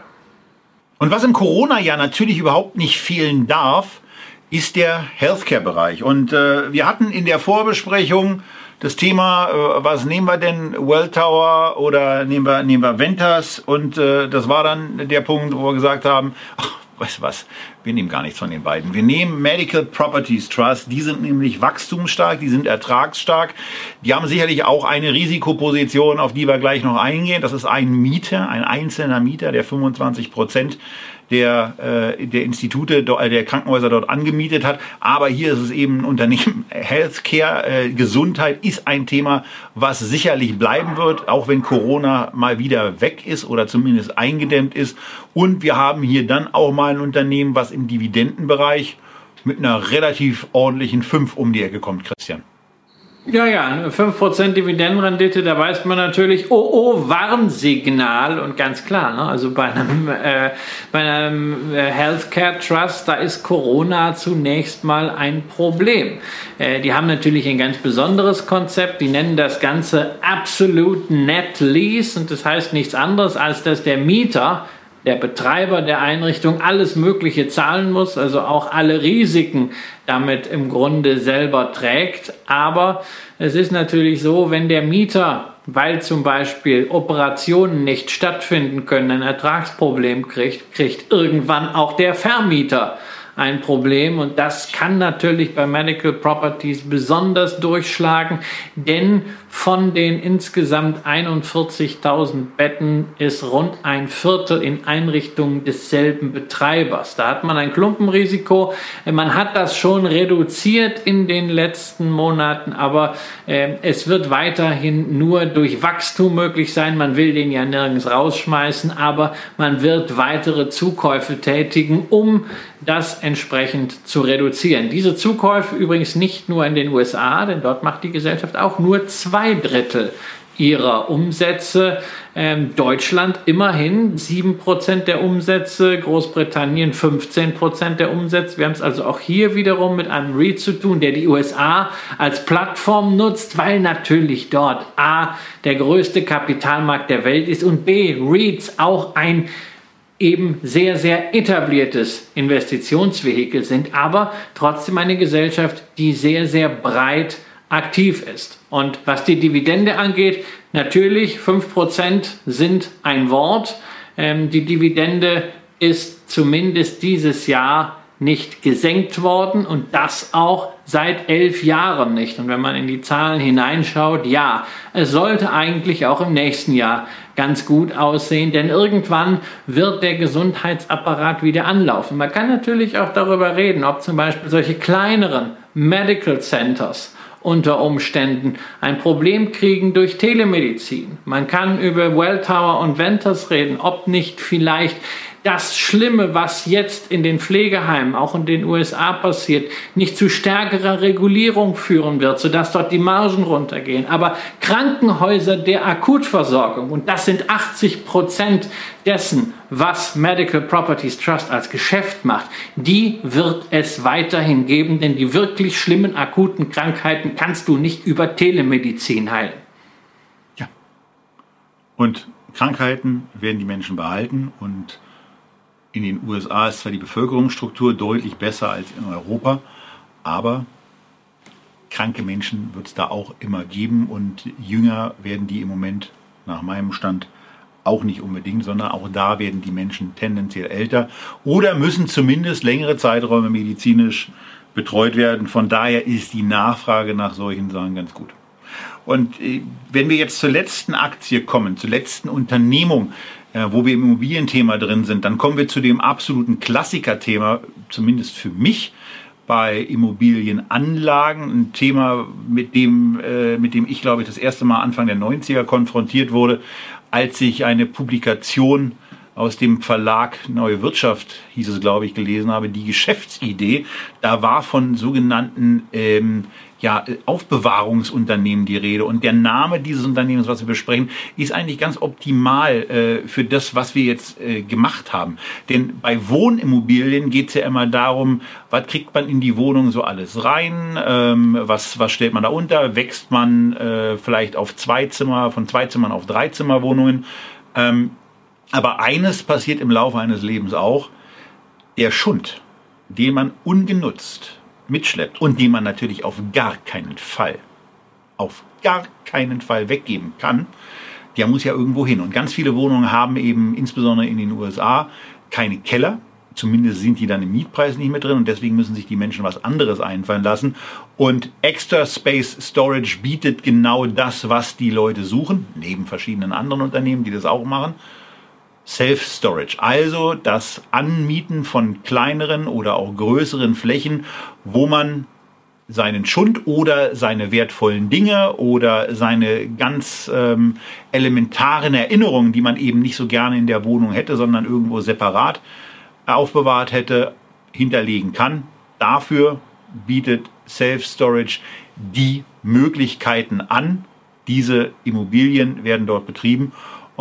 Und was im Corona-Jahr natürlich überhaupt nicht fehlen darf, ist der Healthcare-Bereich. Und äh, wir hatten in der Vorbesprechung das Thema, äh, was nehmen wir denn, Welltower oder nehmen wir, nehmen wir Ventas? Und äh, das war dann der Punkt, wo wir gesagt haben, ach, weißt du was, wir nehmen gar nichts von den beiden. Wir nehmen Medical Properties Trust, die sind nämlich wachstumsstark, die sind ertragsstark, die haben sicherlich auch eine Risikoposition, auf die wir gleich noch eingehen. Das ist ein Mieter, ein einzelner Mieter, der 25 Prozent der, äh, der Institute, äh, der Krankenhäuser dort angemietet hat. Aber hier ist es eben ein Unternehmen. Healthcare, äh, Gesundheit ist ein Thema, was sicherlich bleiben wird, auch wenn Corona mal wieder weg ist oder zumindest eingedämmt ist. Und wir haben hier dann auch mal ein Unternehmen, was im Dividendenbereich mit einer relativ ordentlichen 5 um die Ecke kommt, Christian. Ja, ja, 5% Dividendenrendite, da weiß man natürlich, oh, oh, Warnsignal und ganz klar, ne? also bei einem, äh, bei einem äh, Healthcare Trust, da ist Corona zunächst mal ein Problem. Äh, die haben natürlich ein ganz besonderes Konzept, die nennen das Ganze Absolute Net Lease und das heißt nichts anderes, als dass der Mieter der Betreiber der Einrichtung alles Mögliche zahlen muss, also auch alle Risiken damit im Grunde selber trägt. Aber es ist natürlich so, wenn der Mieter, weil zum Beispiel Operationen nicht stattfinden können, ein Ertragsproblem kriegt, kriegt irgendwann auch der Vermieter ein Problem und das kann natürlich bei Medical Properties besonders durchschlagen, denn von den insgesamt 41.000 Betten ist rund ein Viertel in Einrichtungen desselben Betreibers. Da hat man ein Klumpenrisiko. Man hat das schon reduziert in den letzten Monaten, aber äh, es wird weiterhin nur durch Wachstum möglich sein. Man will den ja nirgends rausschmeißen, aber man wird weitere Zukäufe tätigen, um das entsprechend zu reduzieren. Diese Zukäufe übrigens nicht nur in den USA, denn dort macht die Gesellschaft auch nur zwei Drittel ihrer Umsätze. Ähm, Deutschland immerhin 7% der Umsätze, Großbritannien 15% der Umsätze. Wir haben es also auch hier wiederum mit einem REIT zu tun, der die USA als Plattform nutzt, weil natürlich dort A der größte Kapitalmarkt der Welt ist und B REITs auch ein eben sehr, sehr etabliertes Investitionsvehikel sind, aber trotzdem eine Gesellschaft, die sehr, sehr breit aktiv ist. Und was die Dividende angeht, natürlich 5% sind ein Wort. Ähm, die Dividende ist zumindest dieses Jahr nicht gesenkt worden und das auch seit elf Jahren nicht. Und wenn man in die Zahlen hineinschaut, ja, es sollte eigentlich auch im nächsten Jahr ganz gut aussehen, denn irgendwann wird der Gesundheitsapparat wieder anlaufen. Man kann natürlich auch darüber reden, ob zum Beispiel solche kleineren Medical Centers unter Umständen ein Problem kriegen durch Telemedizin. Man kann über Welltower und Ventus reden, ob nicht vielleicht das Schlimme, was jetzt in den Pflegeheimen, auch in den USA passiert, nicht zu stärkerer Regulierung führen wird, sodass dort die Margen runtergehen. Aber Krankenhäuser der Akutversorgung, und das sind 80 Prozent dessen, was Medical Properties Trust als Geschäft macht, die wird es weiterhin geben, denn die wirklich schlimmen akuten Krankheiten kannst du nicht über Telemedizin heilen. Ja. Und Krankheiten werden die Menschen behalten und in den USA ist zwar die Bevölkerungsstruktur deutlich besser als in Europa, aber kranke Menschen wird es da auch immer geben und jünger werden die im Moment nach meinem Stand auch nicht unbedingt, sondern auch da werden die Menschen tendenziell älter oder müssen zumindest längere Zeiträume medizinisch betreut werden. Von daher ist die Nachfrage nach solchen Sachen ganz gut. Und äh, wenn wir jetzt zur letzten Aktie kommen, zur letzten Unternehmung, äh, wo wir im Immobilienthema drin sind, dann kommen wir zu dem absoluten Klassikerthema, zumindest für mich, bei Immobilienanlagen. Ein Thema, mit dem, äh, mit dem ich, glaube ich, das erste Mal Anfang der 90er konfrontiert wurde, als ich eine Publikation aus dem Verlag Neue Wirtschaft, hieß es, glaube ich, gelesen habe, die Geschäftsidee. Da war von sogenannten ähm, ja, Aufbewahrungsunternehmen die Rede. Und der Name dieses Unternehmens, was wir besprechen, ist eigentlich ganz optimal äh, für das, was wir jetzt äh, gemacht haben. Denn bei Wohnimmobilien geht es ja immer darum, was kriegt man in die Wohnung so alles rein, ähm, was, was stellt man da unter, wächst man äh, vielleicht auf zwei Zimmer, von zwei Zimmern auf drei Zimmerwohnungen. Ähm, aber eines passiert im Laufe eines Lebens auch, der Schund, den man ungenutzt mitschleppt und den man natürlich auf gar keinen Fall, auf gar keinen Fall weggeben kann, der muss ja irgendwo hin. Und ganz viele Wohnungen haben eben insbesondere in den USA keine Keller. Zumindest sind die dann im Mietpreis nicht mehr drin und deswegen müssen sich die Menschen was anderes einfallen lassen. Und Extra Space Storage bietet genau das, was die Leute suchen, neben verschiedenen anderen Unternehmen, die das auch machen. Self-Storage, also das Anmieten von kleineren oder auch größeren Flächen, wo man seinen Schund oder seine wertvollen Dinge oder seine ganz ähm, elementaren Erinnerungen, die man eben nicht so gerne in der Wohnung hätte, sondern irgendwo separat aufbewahrt hätte, hinterlegen kann. Dafür bietet Self-Storage die Möglichkeiten an. Diese Immobilien werden dort betrieben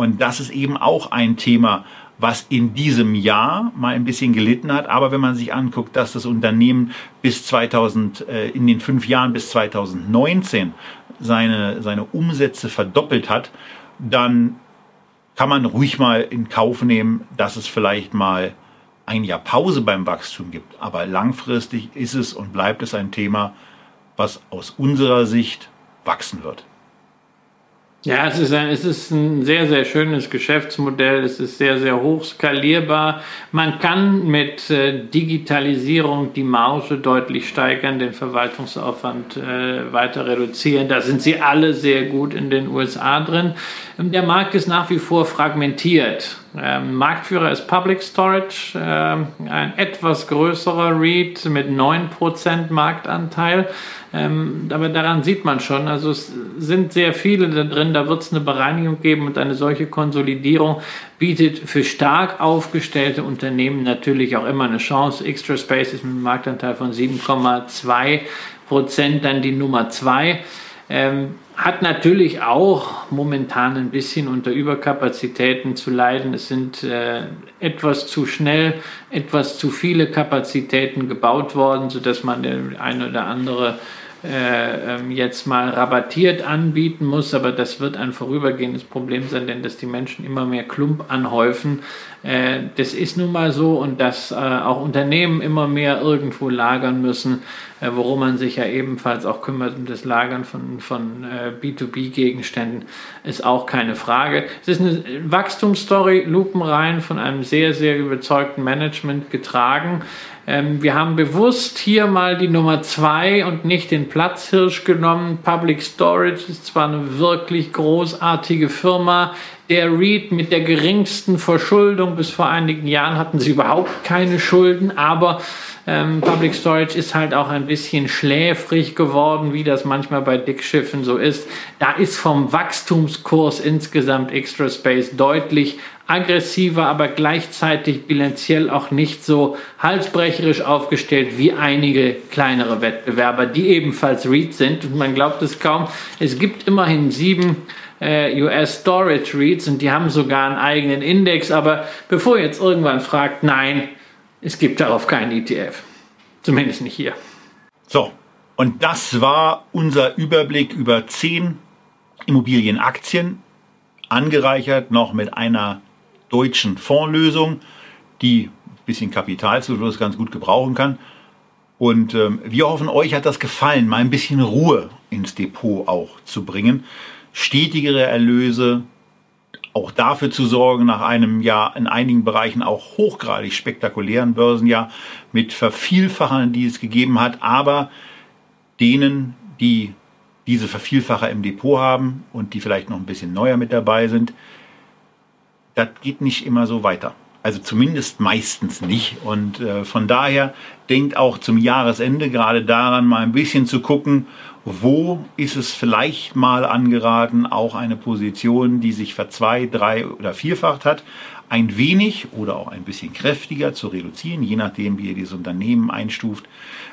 und das ist eben auch ein Thema, was in diesem Jahr mal ein bisschen gelitten hat. Aber wenn man sich anguckt, dass das Unternehmen bis 2000, äh, in den fünf Jahren bis 2019 seine, seine Umsätze verdoppelt hat, dann kann man ruhig mal in Kauf nehmen, dass es vielleicht mal ein Jahr Pause beim Wachstum gibt. Aber langfristig ist es und bleibt es ein Thema, was aus unserer Sicht wachsen wird. Ja, es ist, ein, es ist ein sehr, sehr schönes Geschäftsmodell. Es ist sehr, sehr hoch skalierbar. Man kann mit äh, Digitalisierung die Marge deutlich steigern, den Verwaltungsaufwand äh, weiter reduzieren. Da sind sie alle sehr gut in den USA drin. Der Markt ist nach wie vor fragmentiert. Ähm, Marktführer ist Public Storage, ähm, ein etwas größerer REIT mit 9% Marktanteil. Ähm, aber daran sieht man schon, also es sind sehr viele da drin, da wird es eine Bereinigung geben und eine solche Konsolidierung bietet für stark aufgestellte Unternehmen natürlich auch immer eine Chance. Extra Space ist mit einem Marktanteil von 7,2 Prozent dann die Nummer zwei. Ähm, hat natürlich auch momentan ein bisschen unter Überkapazitäten zu leiden. Es sind äh, etwas zu schnell, etwas zu viele Kapazitäten gebaut worden, sodass man den ein oder andere jetzt mal rabattiert anbieten muss, aber das wird ein vorübergehendes Problem sein, denn dass die Menschen immer mehr Klump anhäufen, äh, das ist nun mal so und dass äh, auch Unternehmen immer mehr irgendwo lagern müssen, äh, worum man sich ja ebenfalls auch kümmert, um das Lagern von, von äh, B2B-Gegenständen, ist auch keine Frage. Es ist eine Wachstumsstory, lupenrein von einem sehr, sehr überzeugten Management getragen. Ähm, wir haben bewusst hier mal die Nummer zwei und nicht den Platzhirsch genommen. Public Storage ist zwar eine wirklich großartige Firma. Der REIT mit der geringsten Verschuldung bis vor einigen Jahren hatten sie überhaupt keine Schulden, aber ähm, Public Storage ist halt auch ein bisschen schläfrig geworden, wie das manchmal bei Dickschiffen so ist. Da ist vom Wachstumskurs insgesamt Extra Space deutlich aggressiver, aber gleichzeitig bilanziell auch nicht so halsbrecherisch aufgestellt wie einige kleinere Wettbewerber, die ebenfalls REIT sind. Und man glaubt es kaum. Es gibt immerhin sieben äh, US Storage REITs und die haben sogar einen eigenen Index. Aber bevor ihr jetzt irgendwann fragt, nein, es gibt darauf keinen ETF. Zumindest nicht hier. So, und das war unser Überblick über zehn Immobilienaktien, angereichert noch mit einer deutschen Fondslösung, die ein bisschen Kapitalzufluss ganz gut gebrauchen kann. Und ähm, wir hoffen, euch hat das gefallen, mal ein bisschen Ruhe ins Depot auch zu bringen. Stetigere Erlöse, auch dafür zu sorgen, nach einem Jahr in einigen Bereichen auch hochgradig spektakulären Börsenjahr mit Vervielfachern, die es gegeben hat, aber denen, die diese Vervielfacher im Depot haben und die vielleicht noch ein bisschen neuer mit dabei sind, das geht nicht immer so weiter. Also zumindest meistens nicht. Und äh, von daher denkt auch zum Jahresende gerade daran, mal ein bisschen zu gucken, wo ist es vielleicht mal angeraten, auch eine Position, die sich verzwei-, drei- oder vierfacht hat, ein wenig oder auch ein bisschen kräftiger zu reduzieren, je nachdem, wie ihr dieses Unternehmen einstuft.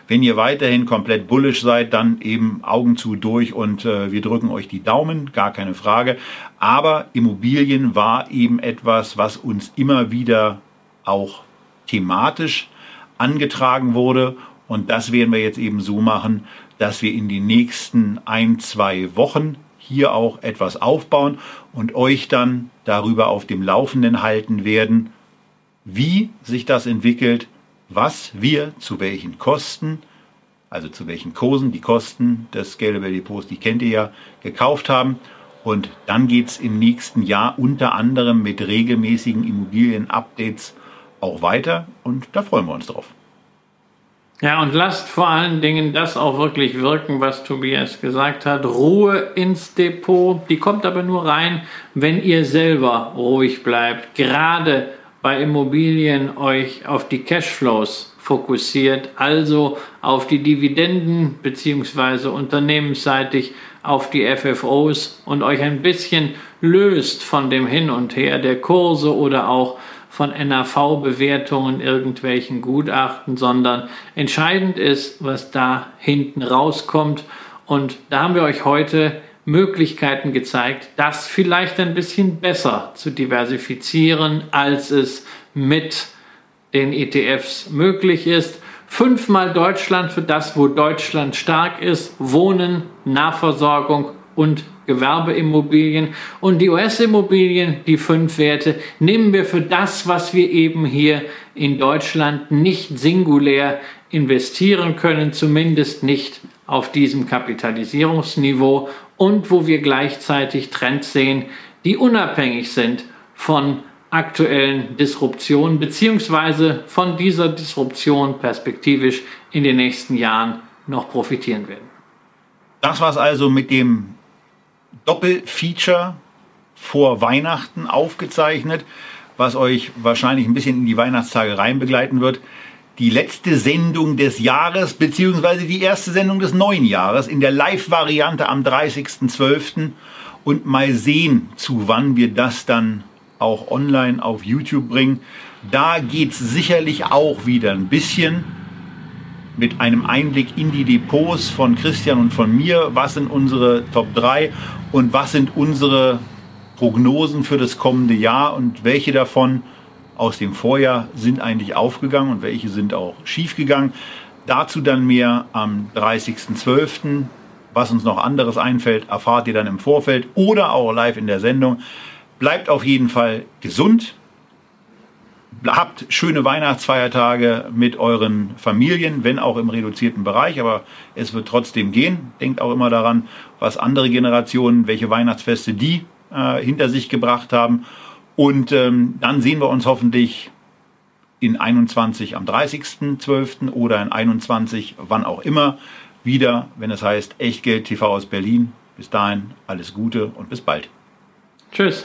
Wenn ihr weiterhin komplett bullish seid, dann eben Augen zu durch und äh, wir drücken euch die Daumen, gar keine Frage. Aber Immobilien war eben etwas, was uns immer wieder auch thematisch angetragen wurde. Und das werden wir jetzt eben so machen, dass wir in den nächsten ein, zwei Wochen hier auch etwas aufbauen und euch dann darüber auf dem Laufenden halten werden, wie sich das entwickelt, was wir zu welchen Kosten, also zu welchen Kursen, die Kosten des Scalable Depots, die kennt ihr ja, gekauft haben. Und dann geht es im nächsten Jahr unter anderem mit regelmäßigen Immobilien-Updates auch weiter und da freuen wir uns drauf. Ja, und lasst vor allen Dingen das auch wirklich wirken, was Tobias gesagt hat. Ruhe ins Depot. Die kommt aber nur rein, wenn ihr selber ruhig bleibt. Gerade bei Immobilien euch auf die Cashflows fokussiert, also auf die Dividenden beziehungsweise unternehmensseitig auf die FFOs und euch ein bisschen löst von dem Hin und Her der Kurse oder auch von NAV-Bewertungen, irgendwelchen Gutachten, sondern entscheidend ist, was da hinten rauskommt. Und da haben wir euch heute Möglichkeiten gezeigt, das vielleicht ein bisschen besser zu diversifizieren, als es mit den ETFs möglich ist. Fünfmal Deutschland für das, wo Deutschland stark ist, Wohnen, Nahversorgung und Gewerbeimmobilien. Und die US-Immobilien, die fünf Werte, nehmen wir für das, was wir eben hier in Deutschland nicht singulär investieren können, zumindest nicht auf diesem Kapitalisierungsniveau. Und wo wir gleichzeitig Trends sehen, die unabhängig sind von aktuellen Disruptionen beziehungsweise von dieser Disruption perspektivisch in den nächsten Jahren noch profitieren werden. Das war es also mit dem Doppelfeature vor Weihnachten aufgezeichnet, was euch wahrscheinlich ein bisschen in die Weihnachtstage rein begleiten wird. Die letzte Sendung des Jahres, beziehungsweise die erste Sendung des neuen Jahres in der Live-Variante am 30.12. Und mal sehen, zu wann wir das dann auch online auf YouTube bringen. Da geht es sicherlich auch wieder ein bisschen mit einem Einblick in die Depots von Christian und von mir. Was sind unsere Top 3 und was sind unsere Prognosen für das kommende Jahr und welche davon aus dem Vorjahr sind eigentlich aufgegangen und welche sind auch schiefgegangen. Dazu dann mehr am 30.12. Was uns noch anderes einfällt, erfahrt ihr dann im Vorfeld oder auch live in der Sendung. Bleibt auf jeden Fall gesund. Habt schöne Weihnachtsfeiertage mit euren Familien, wenn auch im reduzierten Bereich, aber es wird trotzdem gehen. Denkt auch immer daran, was andere Generationen, welche Weihnachtsfeste die äh, hinter sich gebracht haben. Und ähm, dann sehen wir uns hoffentlich in 21 am 30.12. oder in 21, wann auch immer, wieder, wenn es heißt Echtgeld TV aus Berlin. Bis dahin alles Gute und bis bald. Tschüss.